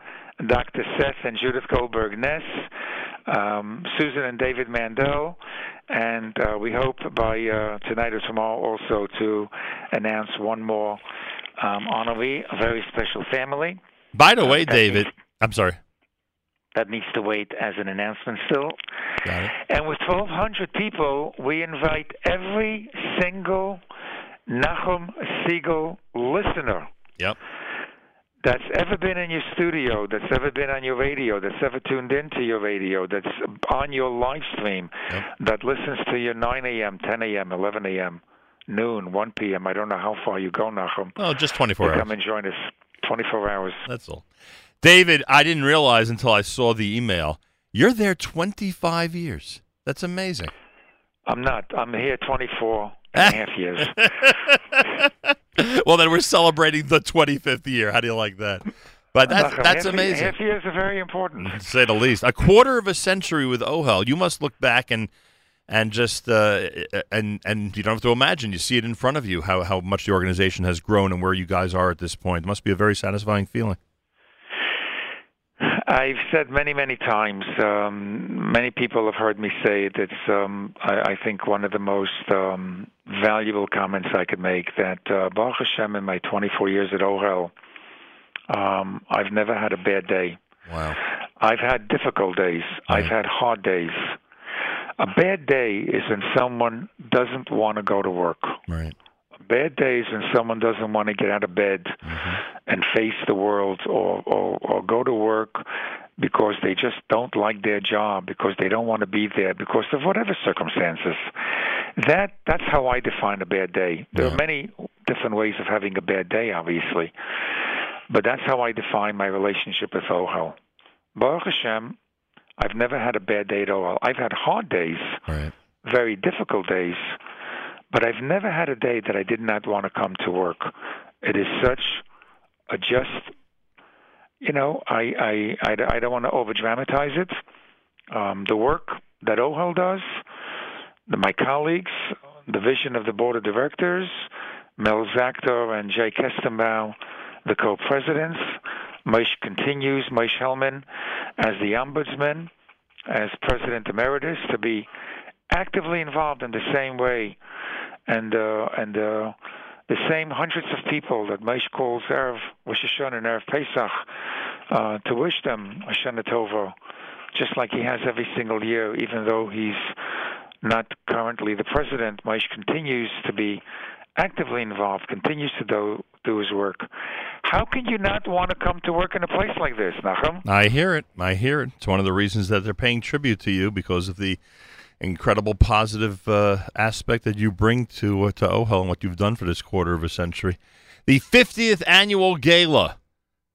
Dr. Seth and Judith Goldberg Ness, um, Susan and David Mandel, and uh, we hope by uh, tonight or tomorrow also to announce one more um, honoree, a very special family. By the way, that David, I'm sorry. That needs to wait as an announcement still. And with 1,200 people, we invite every single Nachum Segal listener Yep. that's ever been in your studio, that's ever been on your radio, that's ever tuned into your radio, that's on your live stream, yep. that listens to your 9 a.m., 10 a.m., 11 a.m., noon, 1 p.m. I don't know how far you go, Nachum. Oh, just 24 to hours. Come and join us. 24 hours. That's all. David, I didn't realize until I saw the email. You're there 25 years. That's amazing. I'm not. I'm here 24 and a half years. well, then we're celebrating the 25th year. How do you like that? But that's Nachum, that's half, amazing. Half years are very important. to say the least. A quarter of a century with OHEL. You must look back and and just uh, and and you don't have to imagine. You see it in front of you how how much the organization has grown and where you guys are at this point. It must be a very satisfying feeling. I've said many, many times. Um, many people have heard me say it. It's, um, I, I think, one of the most um, valuable comments I could make. That uh, Baruch Hashem, in my 24 years at OHEL, um, I've never had a bad day. Wow. I've had difficult days. I've had hard days. A bad day is when someone doesn't want to go to work. Right. Bad day is when someone doesn't want to get out of bed mm-hmm. and face the world or, or, or go to work because they just don't like their job, because they don't want to be there, because of whatever circumstances. That that's how I define a bad day. There are many different ways of having a bad day, obviously. But that's how I define my relationship with Ohel. Baruch Hashem, I've never had a bad day at all. I've had hard days, very difficult days, but I've never had a day that I did not want to come to work. It is such a just, you know, I I I, I don't want to over dramatize it. Um, the work that OHEL does, the, my colleagues, the vision of the board of directors, Mel Zachter and Jay Kestenbaum, the co-presidents. Moshe continues, Moshe Hellman, as the ombudsman, as president emeritus, to be actively involved in the same way, and uh, and uh, the same hundreds of people that Moshe calls Erev Rosh Hashanah and Erev Pesach uh, to wish them Hashanah Tova, just like he has every single year, even though he's not currently the president. Moshe continues to be actively involved, continues to do, do his work. How can you not want to come to work in a place like this, Nachum? I hear it. I hear it. It's one of the reasons that they're paying tribute to you because of the incredible positive uh, aspect that you bring to uh, to OHEL and what you've done for this quarter of a century. The 50th annual gala,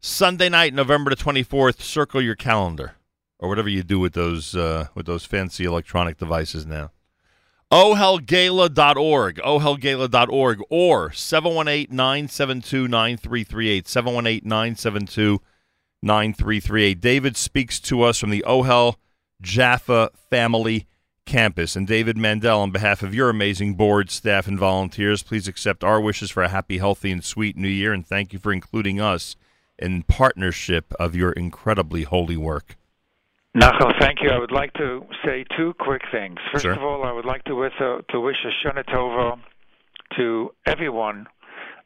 Sunday night, November the 24th. Circle your calendar, or whatever you do with those uh, with those fancy electronic devices now. ohelgala.org, ohelgala.org, or 718-972-9338, 718-972-9338. David speaks to us from the OHEL Jaffa Family Campus. And David Mandel, on behalf of your amazing board, staff, and volunteers, please accept our wishes for a happy, healthy, and sweet new year, and thank you for including us in partnership of your incredibly holy work. Nachum, thank you. I would like to say two quick things. First Sure. of all, I would like to wish, uh, to wish a Shana Tova to everyone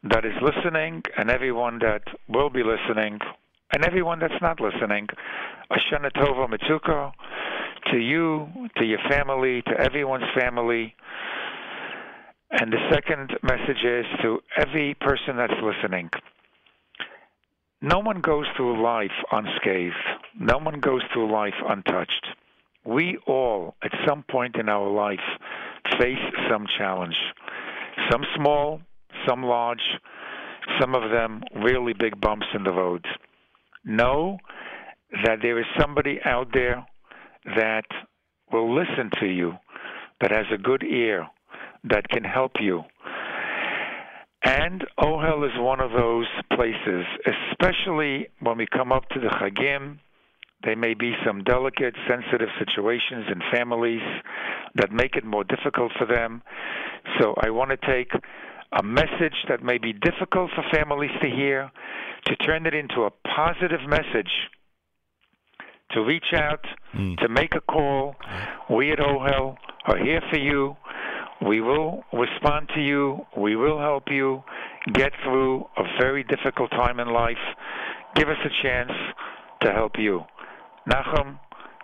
that is listening and everyone that will be listening and everyone that's not listening. A Shana Tova Mitzuko to you, to your family, to everyone's family. And the second message is to every person that's listening. No one goes through life unscathed. No one goes through life untouched. We all, at some point in our life, face some challenge. Some small, some large, some of them really big bumps in the road. Know that there is somebody out there that will listen to you, that has a good ear, that can help you. And Ohel is one of those places, especially when we come up to the Chagim. There may be some delicate, sensitive situations in families that make it more difficult for them. So I want to take a message that may be difficult for families to hear, to turn it into a positive message, to reach out, hmm. to make a call. We at OHEL are here for you. We will respond to you. We will help you get through a very difficult time in life. Give us a chance to help you. Nachum,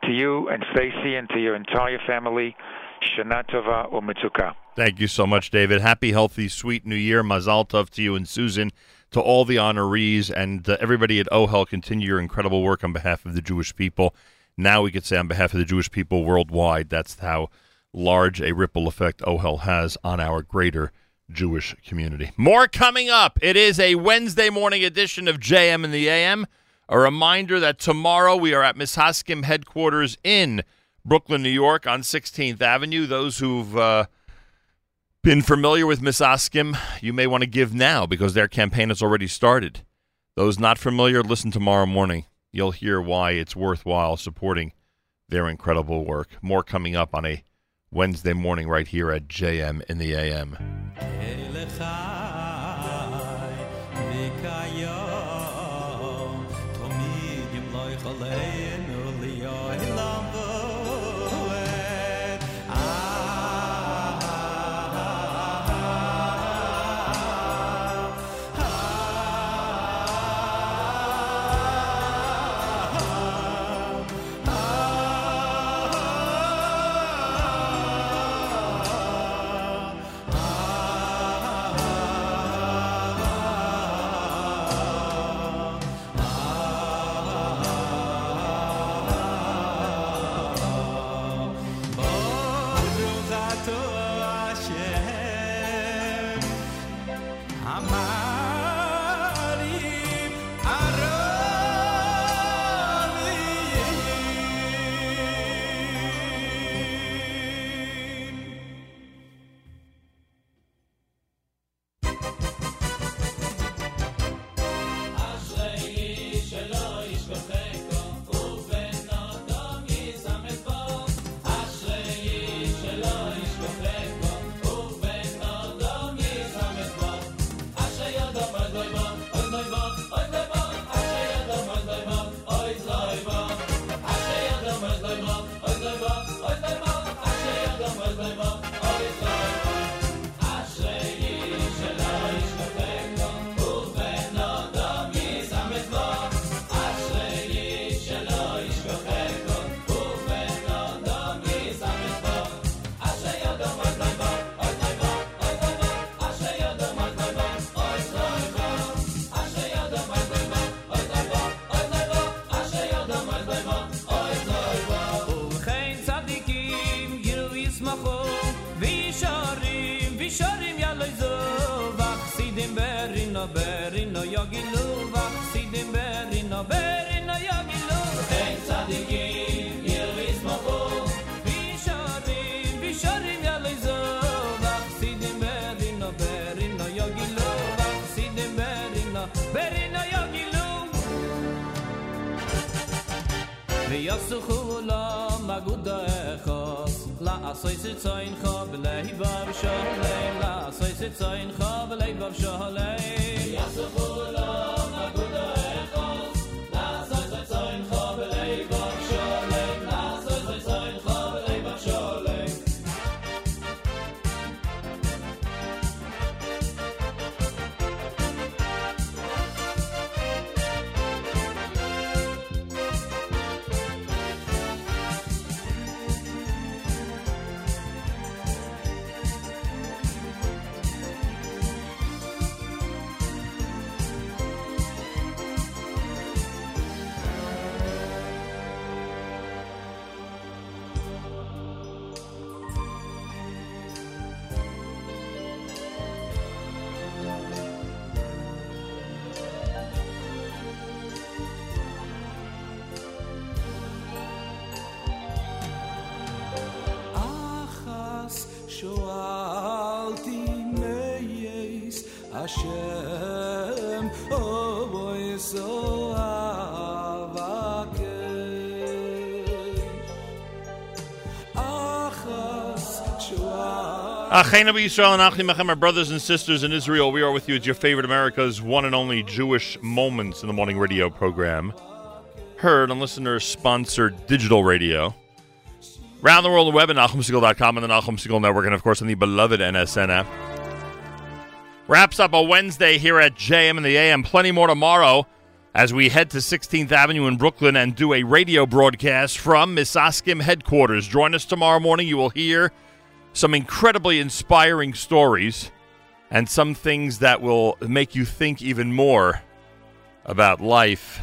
to you and Stacy and to your entire family, Shana Tova Umitzuka. Thank you so much, David. Happy, healthy, sweet New Year. Mazal tov to you and Susan, to all the honorees, and uh, everybody at OHEL. Continue your incredible work on behalf of the Jewish people. Now we could say on behalf of the Jewish people worldwide. That's how large a ripple effect OHEL has on our greater Jewish community. More coming up. It is a Wednesday morning edition of JM in the AM. A reminder that tomorrow we are at Misaskim headquarters in Brooklyn, New York on 16th Avenue. Those who've uh, been familiar with Misaskim, you may want to give now because their campaign has already started. Those not familiar, listen tomorrow morning. You'll hear why it's worthwhile supporting their incredible work. More coming up on a Wednesday morning right here at JM in the AM. Achenu Yisrael and Achim Achem, our brothers and sisters in Israel. We are with you at your favorite America's one and only Jewish Moments in the Morning radio program. Heard on listener-sponsored digital radio. Around the world the web at NachumSegal.com and the Nachum Segal Network, and of course on the beloved NSN app. Wraps up a Wednesday here at JM and the AM. Plenty more tomorrow as we head to 16th Avenue in Brooklyn and do a radio broadcast from Misaskim headquarters. Join us tomorrow morning. You will hear some incredibly inspiring stories and some things that will make you think even more about life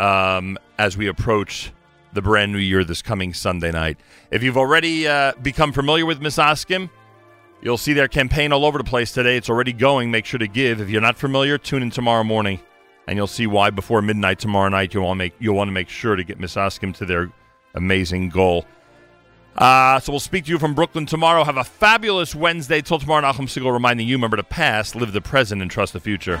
um, as we approach the brand new year this coming Sunday night. If you've already uh, become familiar with Misaskim, you'll see their campaign all over the place today. It's already going. Make sure to give. If you're not familiar, tune in tomorrow morning, and you'll see why before midnight tomorrow night you'll want to make you'll want to make sure to get Misaskim to their amazing goal. Uh, so we'll speak to you from Brooklyn tomorrow. Have a fabulous Wednesday. Till tomorrow, Nachum Segal reminding you, remember the past, live the present, and trust the future.